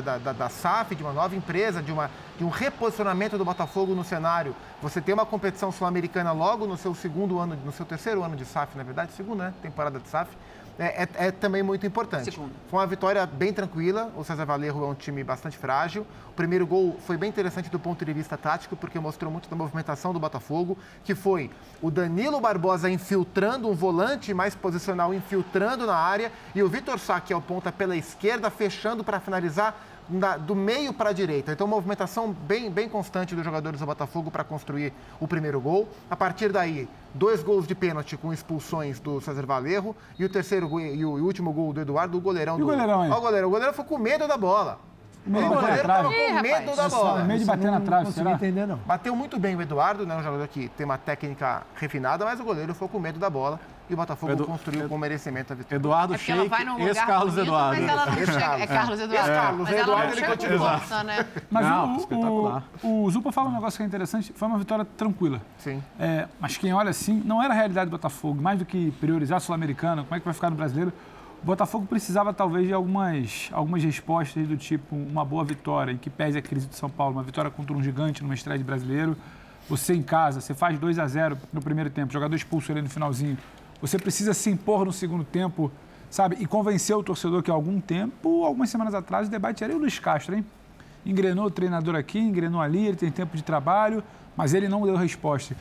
da, da, da, SAF, de uma nova empresa, de, uma, de um reposicionamento do Botafogo no cenário. Você tem uma competição sul-americana logo no seu segundo ano, no seu terceiro ano de SAF, na verdade, segundo, né? Temporada de SAF. É, é, é, também muito importante. Segundo. Foi uma vitória bem tranquila. O César Valerro é um time bastante frágil. O primeiro gol foi bem interessante do ponto de vista tático, porque mostrou muito da movimentação do Botafogo, que foi o Danilo Barbosa infiltrando um volante mais posicional, infiltrando na área, e o Vitor Sá, que é o ponta pela esquerda, fechando para finalizar da, do meio para a direita. Então, movimentação bem, bem constante dos jogadores do Botafogo para construir o primeiro gol. A partir daí, dois gols de pênalti com expulsões do César Valerro e o terceiro gol, e o, último gol do Eduardo, o goleirão. E o goleirão, do... o goleirão. O goleirão foi com medo da bola. Meio o goleiro estava com medo da bola. Meio de bater na trave, não será? entender, não. Bateu muito bem o Eduardo, né, um jogador que tem uma técnica refinada, mas o goleiro foi com medo da bola e o Botafogo Edu, construiu com merecimento a vitória. Eduardo é Sheik, ex-Carlos Eduardo. Mas ela não chega. É Carlos Eduardo. É. Carlos mas Eduardo, ele continua. né? Mas não, o, espetacular. O, o Zupa fala um negócio que é interessante. Foi uma vitória tranquila. Sim. É, mas quem olha assim, não era a realidade do Botafogo. Mais do que priorizar a Sul-Americana, como é que vai ficar no Brasileiro, o Botafogo precisava talvez de algumas, algumas respostas do tipo uma boa vitória, em que pese a crise de São Paulo, uma vitória contra um gigante numa estreia de brasileiro. Você em casa, você faz 2 a 0 no primeiro tempo, jogador expulso ali no finalzinho. Você precisa se impor no segundo tempo, sabe? E convencer o torcedor que há algum tempo, algumas semanas atrás, o debate era o Luiz Castro, hein? Engrenou o treinador aqui, engrenou ali, ele tem tempo de trabalho, mas ele não deu resposta.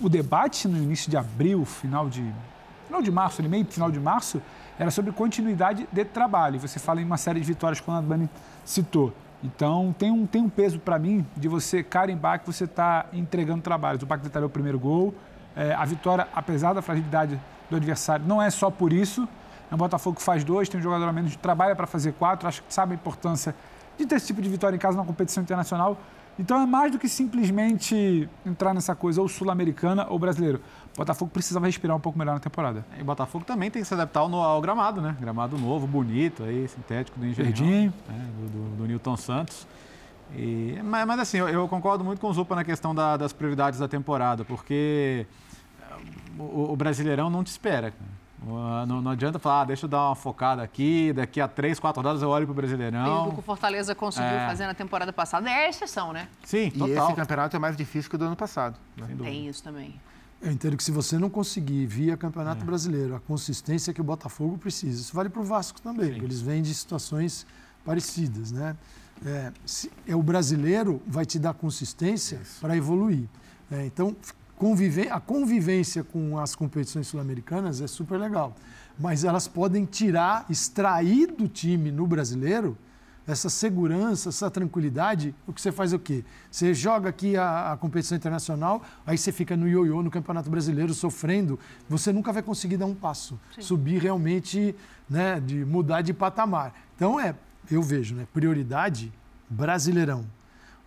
O debate no início de abril, final de, final de março, meio final de março, era sobre continuidade de trabalho. Você fala em uma série de vitórias que o Nadbani citou. Então, tem um, tem um peso para mim de você carimbar que você está entregando trabalho. O Pacto detalhou o primeiro gol. É, a vitória, apesar da fragilidade do adversário. Não é só por isso. É um Botafogo que faz dois, tem um jogador a menos, trabalha para fazer quatro. Acho que sabe a importância de ter esse tipo de vitória em casa na competição internacional. Então é mais do que simplesmente entrar nessa coisa ou sul-americana ou brasileiro. O Botafogo precisava respirar um pouco melhor na temporada. E o Botafogo também tem que se adaptar ao, ao gramado, né? Gramado novo, bonito, aí, sintético do Engenhão, né? do, do, do, Newton Santos. E, mas, mas assim, eu, eu, concordo muito com o Zupa na questão da, das prioridades da temporada, porque o, o Brasileirão não te espera. Não, não, adianta falar, ah, deixa eu dar uma focada aqui, daqui a três, quatro rodadas eu olho para o Brasileirão. E o que o Fortaleza conseguiu é. fazer na temporada passada é a exceção, né? Sim, total. E esse campeonato é mais difícil que o do ano passado. Né? Tem isso também. Eu entendo que se você não conseguir via Campeonato é. Brasileiro a consistência que o Botafogo precisa, isso vale para o Vasco também, eles vêm de situações parecidas, né? É, se, é, o brasileiro vai te dar consistência para evoluir. É, então, a convivência com as competições sul-americanas é super legal, mas elas podem tirar, extrair do time no brasileiro essa segurança, essa tranquilidade, o que você faz é o quê? Você joga aqui a, a competição internacional, aí você fica no ioiô, no Campeonato Brasileiro, sofrendo, você nunca vai conseguir dar um passo, Sim. subir realmente, né, de mudar de patamar. Então, é, eu vejo, né? Prioridade, Brasileirão.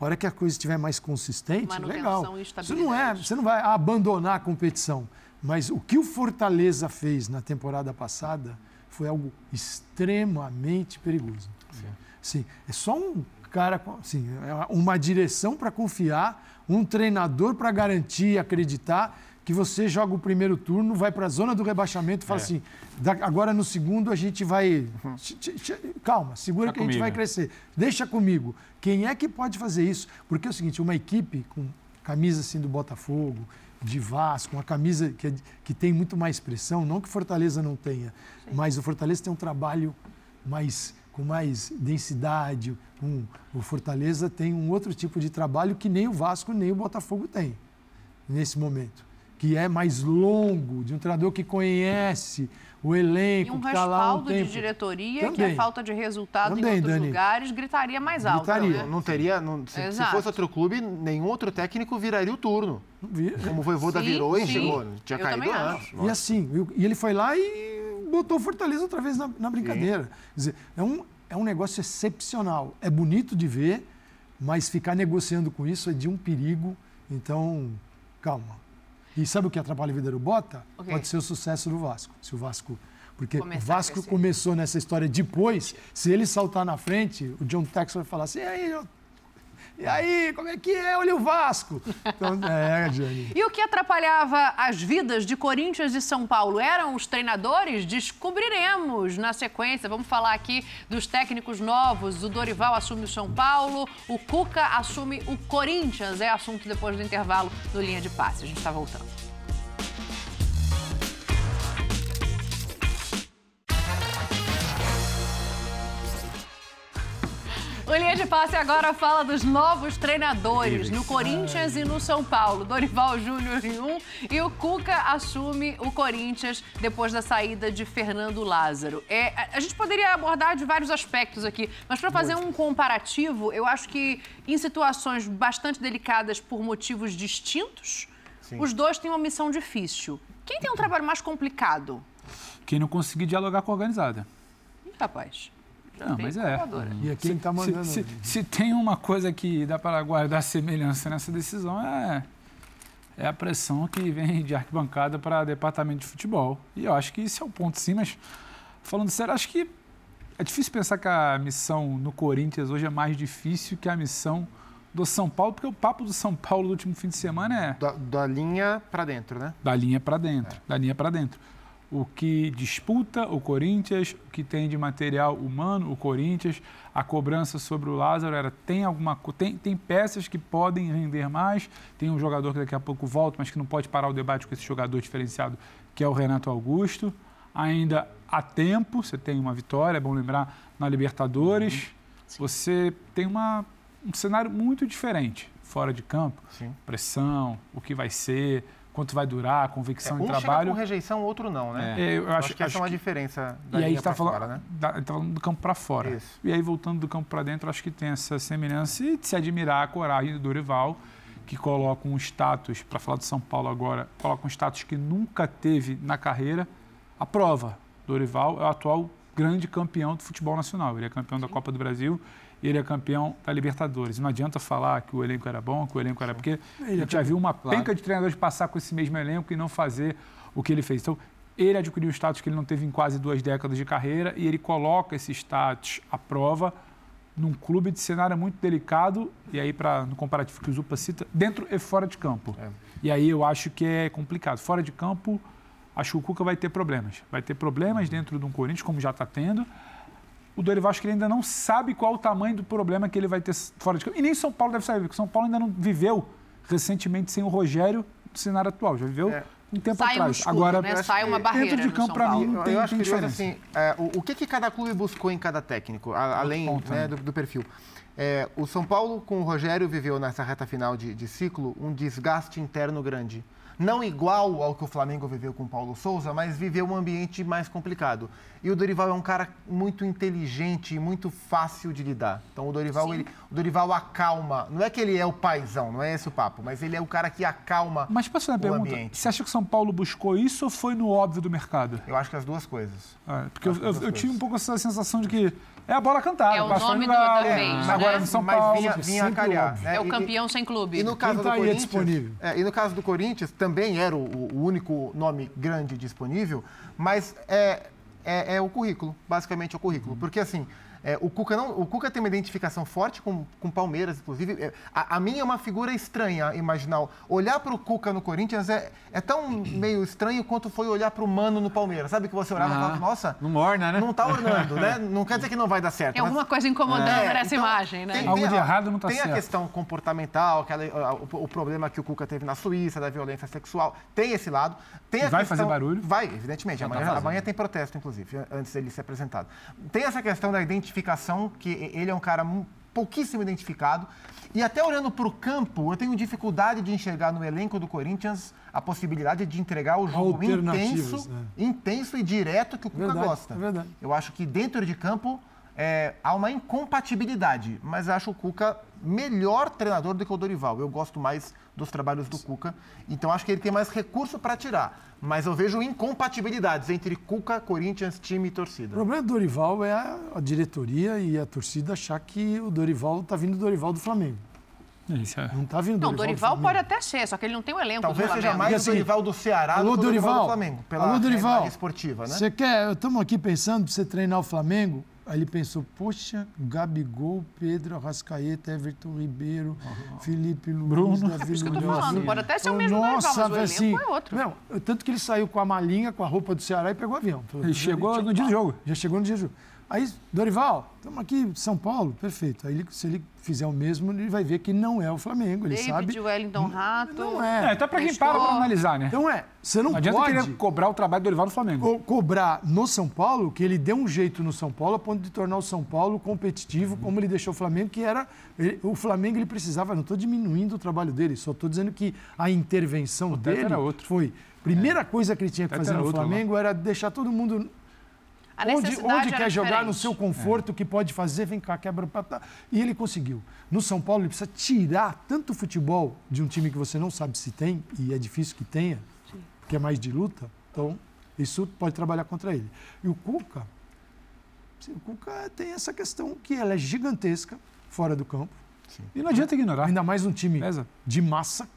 A hora que a coisa estiver mais consistente, legal. Isso não é, você não vai abandonar a competição. Mas o que o Fortaleza fez na temporada passada foi algo extremamente perigoso. Sim, é só um cara, assim, uma direção para confiar, um treinador para garantir, acreditar que você joga o primeiro turno, vai para a zona do rebaixamento e fala É. assim, "Da- agora no segundo a gente vai... Ch- Calma, segura Tá que a gente comigo. vai crescer. Deixa comigo. Quem é que pode fazer isso? Porque é o seguinte, uma equipe com camisa assim do Botafogo, de Vasco, uma camisa que, é- que tem muito mais pressão, não que Fortaleza não tenha, mas o Fortaleza tem um trabalho mais com mais densidade. Um, o Fortaleza tem um outro tipo de trabalho que nem o Vasco nem o Botafogo tem nesse momento, que é mais longo, de um treinador que conhece o E elenco, um que está lá um respaldo de tempo. diretoria que a Também. falta de resultado em Também, outros Dani. lugares gritaria mais alto. né? Não teria, não- se, se fosse outro clube, nenhum outro técnico viraria o turno. Como o Voivoda Sim, virou e sim. chegou, tinha Eu caído também antes. E assim, e ele foi lá e botou o Fortaleza outra vez na, na brincadeira. Quer dizer, é um, é um negócio excepcional. É bonito de ver, mas ficar negociando com isso é de um perigo. Então, calma. E sabe o que atrapalha a vida do Bota? O quê? Pode ser o sucesso do Vasco. Se o Vasco. Porque o Vasco começou nessa história depois. Se ele saltar na frente, o John Texas vai falar assim: aí, e aí, como é que é? Olha o Vasco. Então, é, Jane. E o que atrapalhava as vidas de Corinthians e São Paulo eram os treinadores? Descobriremos na sequência. Vamos falar aqui dos técnicos novos. O Dorival assume o São Paulo, o Cuca assume o Corinthians. É assunto depois do intervalo no Linha de Passe. A gente está voltando. O Linha de Passe agora fala dos novos treinadores no Corinthians e no São Paulo. Dorival Júnior em um e o Cuca assume o Corinthians depois da saída de Fernando Lázaro. É, a- gente poderia abordar de vários aspectos aqui, mas para fazer um comparativo, eu acho que em situações bastante delicadas por motivos distintos, os dois têm uma missão difícil. Quem tem um trabalho mais complicado? Quem não conseguir dialogar com a organizada. Ih, já Não, mas é. calculadora. E é quem está mandando. Se, se- se tem uma coisa que dá para guardar semelhança nessa decisão é, é a pressão que vem de arquibancada para departamento de futebol. E eu acho que esse é o ponto, sim, mas falando sério, acho que é difícil pensar que a missão no Corinthians hoje é mais difícil que a missão do São Paulo, porque o papo do São Paulo do último fim de semana é Da, da linha para dentro, né? da linha para dentro, da linha para dentro. O que disputa o Corinthians, o que tem de material humano o Corinthians, a cobrança sobre o Lázaro era tem alguma tem, tem peças que podem render mais, tem um jogador que daqui a pouco volta, mas que não pode parar o debate com esse jogador diferenciado que é o Renato Augusto. Ainda há tempo, você tem uma vitória, é bom lembrar, na Libertadores. Você tem uma, um cenário muito diferente fora de campo. Sim. Pressão, o que vai ser, quanto vai durar, convicção um em chega trabalho. com rejeição, outro não, né? É, eu acho- que essa acho é uma diferença da E aí está falando, fora, né? da, tá falando do campo para fora. Isso. E aí voltando do campo para dentro, acho que tem essa semelhança e de se admirar a coragem do Dorival, que coloca um status, para falar de São Paulo agora, coloca um status que nunca teve na carreira. A prova, Dorival é o atual grande campeão do futebol nacional. Ele é campeão da Copa do Brasil e ele é campeão da Libertadores. Não adianta falar que o elenco era bom, que o elenco era porque a Ele é gente já viu uma Claro. penca de treinadores passar com esse mesmo elenco e não fazer o que ele fez. Então, ele adquiriu um status que ele não teve em quase duas décadas de carreira e ele coloca esse status à prova num clube de cenário muito delicado, e aí, pra, no comparativo que o Zupa cita, dentro e fora de campo. E aí eu acho que é complicado. Fora de campo, acho que o Cuca vai ter problemas. Vai ter problemas dentro de um Corinthians, como já está tendo. O Dorival acho que ele ainda não sabe qual o tamanho do problema que ele vai ter fora de campo. E nem São Paulo deve saber, porque São Paulo ainda não viveu recentemente sem o Rogério no cenário atual. Já viveu um tempo Sai um atrás. escudo, Agora, né? Sai uma barreira dentro de campo, para mim, tem, eu acho tem que diferença. assim, é, o, o que, que cada clube buscou em cada técnico, a- além ponto, né, né? do, do perfil. É, o São Paulo com o Rogério viveu nessa reta final de, de ciclo um desgaste interno grande. Não igual ao que o Flamengo viveu com o Paulo Souza, mas viveu um ambiente mais complicado. E o Dorival é um cara muito inteligente e muito fácil de lidar. Então o Dorival, ele, o Dorival acalma. Não é que ele é o paizão, não é esse o papo, mas ele é o cara que acalma Mas posso fazer uma o pergunta? ambiente. Você acha que o São Paulo buscou isso ou foi no óbvio do mercado? Eu acho que as duas coisas. Ah, porque eu, eu, eu tive um pouco essa sensação de que é a bola cantada. É o nome no do- da vez, Agora né? no São Mas Paulo. vinha, vinha a sempre calhar. né? É o E- campeão sem clube. E no caso Quem do tá é Corinthians, disponível? é, e no caso do Corinthians também era o, o único nome grande disponível, mas é, é, é o currículo, basicamente é o currículo, porque assim é, o Cuca não, o Cuca tem uma identificação forte com com Palmeiras, inclusive. É, a, a mim é uma figura estranha imaginar olhar para o Cuca no Corinthians é, é tão meio estranho quanto foi olhar para o Mano no Palmeiras, sabe que você olhava e falava, Ah, nossa, Não morna, né? não tá ornando, né? Não quer dizer que não vai dar certo. Tem mas- alguma coisa incomodando É, nessa então, imagem, né? tem- Algo tem de a- errado não tá Tem a certo. questão comportamental, aquela, o, o problema que o Cuca teve na Suíça, da violência sexual. Tem esse lado. Tem a Vai questão- fazer barulho? Vai, evidentemente. Tá Amanhã, amanhã tem protesto, inclusive, antes dele ser apresentado. Tem essa questão da identificação, que ele é um cara pouquíssimo identificado. E até olhando para o campo, eu tenho dificuldade de enxergar no elenco do Corinthians a possibilidade de entregar o jogo intenso, né? intenso e direto que o Cuca Verdade, gosta. é verdade. Eu acho que dentro de campo é, há uma incompatibilidade, mas eu acho o Cuca melhor treinador do que o Dorival. Eu gosto mais dos trabalhos do Cuca, então acho que ele tem mais recurso para tirar. Mas eu vejo incompatibilidades entre Cuca, Corinthians, time e O torcida. problema do Dorival é a, diretoria e a torcida achar que o Dorival tá vindo do Dorival do Flamengo. Isso é. Não tá vindo do Não, Dorival, Dorival do pode até ser, só que ele não tem o elenco Talvez do seja Flamengo. mais Porque o assim, Dorival do Ceará Alô, do que o Dorival do Dorival. Flamengo, pela Alô, Dorival. esportiva, né? Você quer, estamos aqui pensando pra você treinar o Flamengo. Aí ele pensou, poxa, Gabigol, Pedro, Arrascaeta, Everton Ribeiro, Felipe Luiz, Bruno. Davi É Luiz. falando, pode até ser o Falou, mesmo Nossa, mas o velho, elenco assim, é outro. Não, tanto que ele saiu com a malinha, com a roupa do Ceará e pegou o avião. Ele chegou no dia do jogo. Já chegou no dia do jogo. Aí, Dorival, estamos aqui em São Paulo, perfeito. Aí, ele- se ele fizer o mesmo, ele vai ver que não é o Flamengo, ele David, sabe. Wellington Rato. Não é. É, até pra quem para pra analisar, né? Então é, você não, Não adianta pode querer cobrar o trabalho do Dorival do Flamengo. co- cobrar no São Paulo, que ele deu um jeito no São Paulo a ponto de tornar o São Paulo competitivo, como ele deixou o Flamengo, que era. ele- o Flamengo ele precisava, não estou diminuindo o trabalho dele, só estou dizendo que a intervenção teto dele era outro. foi. Primeira coisa que ele tinha que O fazer no outro lá. Flamengo era deixar todo mundo A onde, onde era quer jogar no seu conforto, que pode fazer, vem cá, quebra o patá. E ele conseguiu. No São Paulo, ele precisa tirar tanto futebol de um time que você não sabe se tem, e é difícil que tenha, porque é mais de luta. Então, isso pode trabalhar contra ele. E o Cuca, sim, o Cuca tem essa questão que ela é gigantesca fora do campo. E não adianta ignorar. Ainda mais um time Pesa. de massa,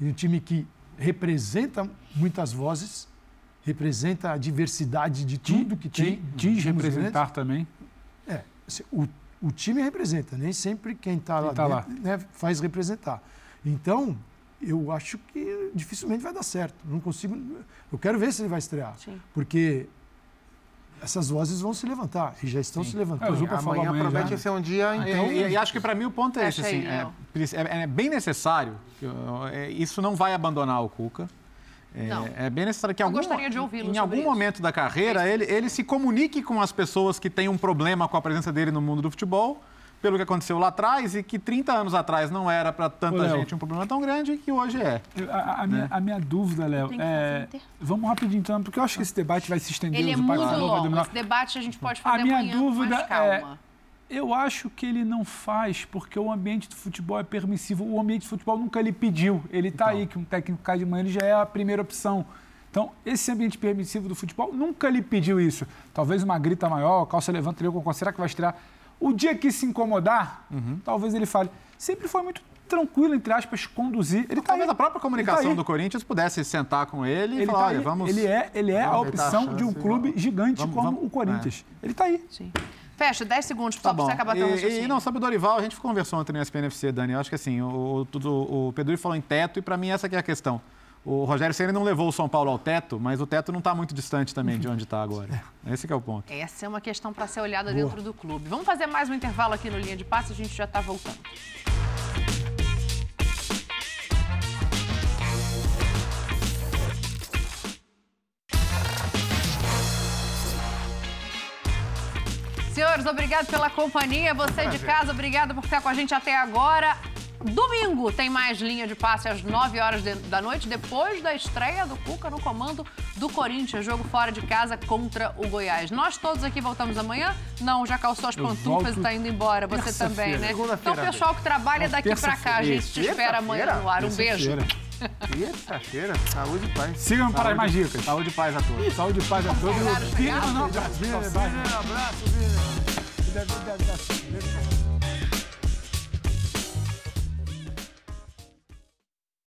e um time que representa muitas vozes, representa a diversidade de tudo que tem. Diz representar também. é, assim, o, o time representa, nem sempre quem está lá, tá lá. né, faz representar. Então, eu acho que dificilmente vai dar certo. Não consigo. Eu quero ver se ele vai estrear. Sim. Porque essas vozes vão se levantar e já estão se É, levantando. o Zupa falou Amanhã amanhã promete já. ser um dia E- então, e, e acho que para mim o ponto é esse, assim, é, é- é bem necessário, é, isso não vai abandonar o Cuca. É, Não. é bem necessário que algum, gostaria de ouvi-lo em algum isso. momento da carreira ele, ele se comunique com as pessoas que têm um problema com a presença dele no mundo do futebol, pelo que aconteceu lá atrás e que 30 anos atrás não era para tanta Ô, gente um problema tão grande e que hoje é. Eu- A, a minha, Né? a minha dúvida, Léo, é. Vamos rapidinho então, porque eu acho que esse debate vai se estender. Ele é muito longo. Esse debate a gente pode fazer A minha amanhã com dúvida mais calma. é. Eu acho que ele não faz porque o ambiente do futebol é permissivo. O ambiente do futebol nunca lhe pediu. Ele está aí, que um técnico cai de manhã, ele já é a primeira opção. Então, esse ambiente permissivo do futebol nunca lhe pediu isso. Talvez uma grita maior, calça levanta, eu concordo. Será que vai estrear? O dia que se incomodar, Uhum. talvez ele fale. Sempre foi muito tranquilo, entre aspas, conduzir. Ele tá Talvez aí. a própria comunicação Ele tá do Corinthians pudesse sentar com ele e Ele, falar, tá olha, vamos... ele é, ele é a Vamos dar opção a de um chance, clube gigante Vamos- como vamos- o Corinthians. Ele está aí. Sim. Fecha, 10 segundos Tá só para você acabar teu raciocínio. e não, sobre o Dorival, a gente conversou ontem no SPNFC, Dani. Eu acho que assim, o, o, o, Pedro falou em teto e para mim essa é a questão. O Rogério Ceni não levou o São Paulo ao teto, mas o teto não está muito distante também de onde está agora. Esse que é o ponto. Essa é uma questão para ser olhada dentro do clube. Vamos fazer mais um intervalo aqui no Linha de Passe, a gente já está voltando. Senhores, obrigado pela companhia. Você de casa, obrigado por ficar com a gente até agora. Domingo tem mais linha de passe às 9 horas de- da noite, depois da estreia do Cuca no comando do Corinthians, jogo fora de casa contra o Goiás. Nós todos aqui voltamos amanhã? Não, já calçou as Eu pantufas e tá indo embora, você também, né? Então, pessoal que trabalha Não, daqui pra cá, a gente te espera amanhã no ar. Um beijo. Terça-feira. Terça-feira, saúde e paz. Sigam para mais Saúde- dicas. Saúde e paz a todos. Saúde e paz a todos. Vina, obrigado. não, abraço. Vina,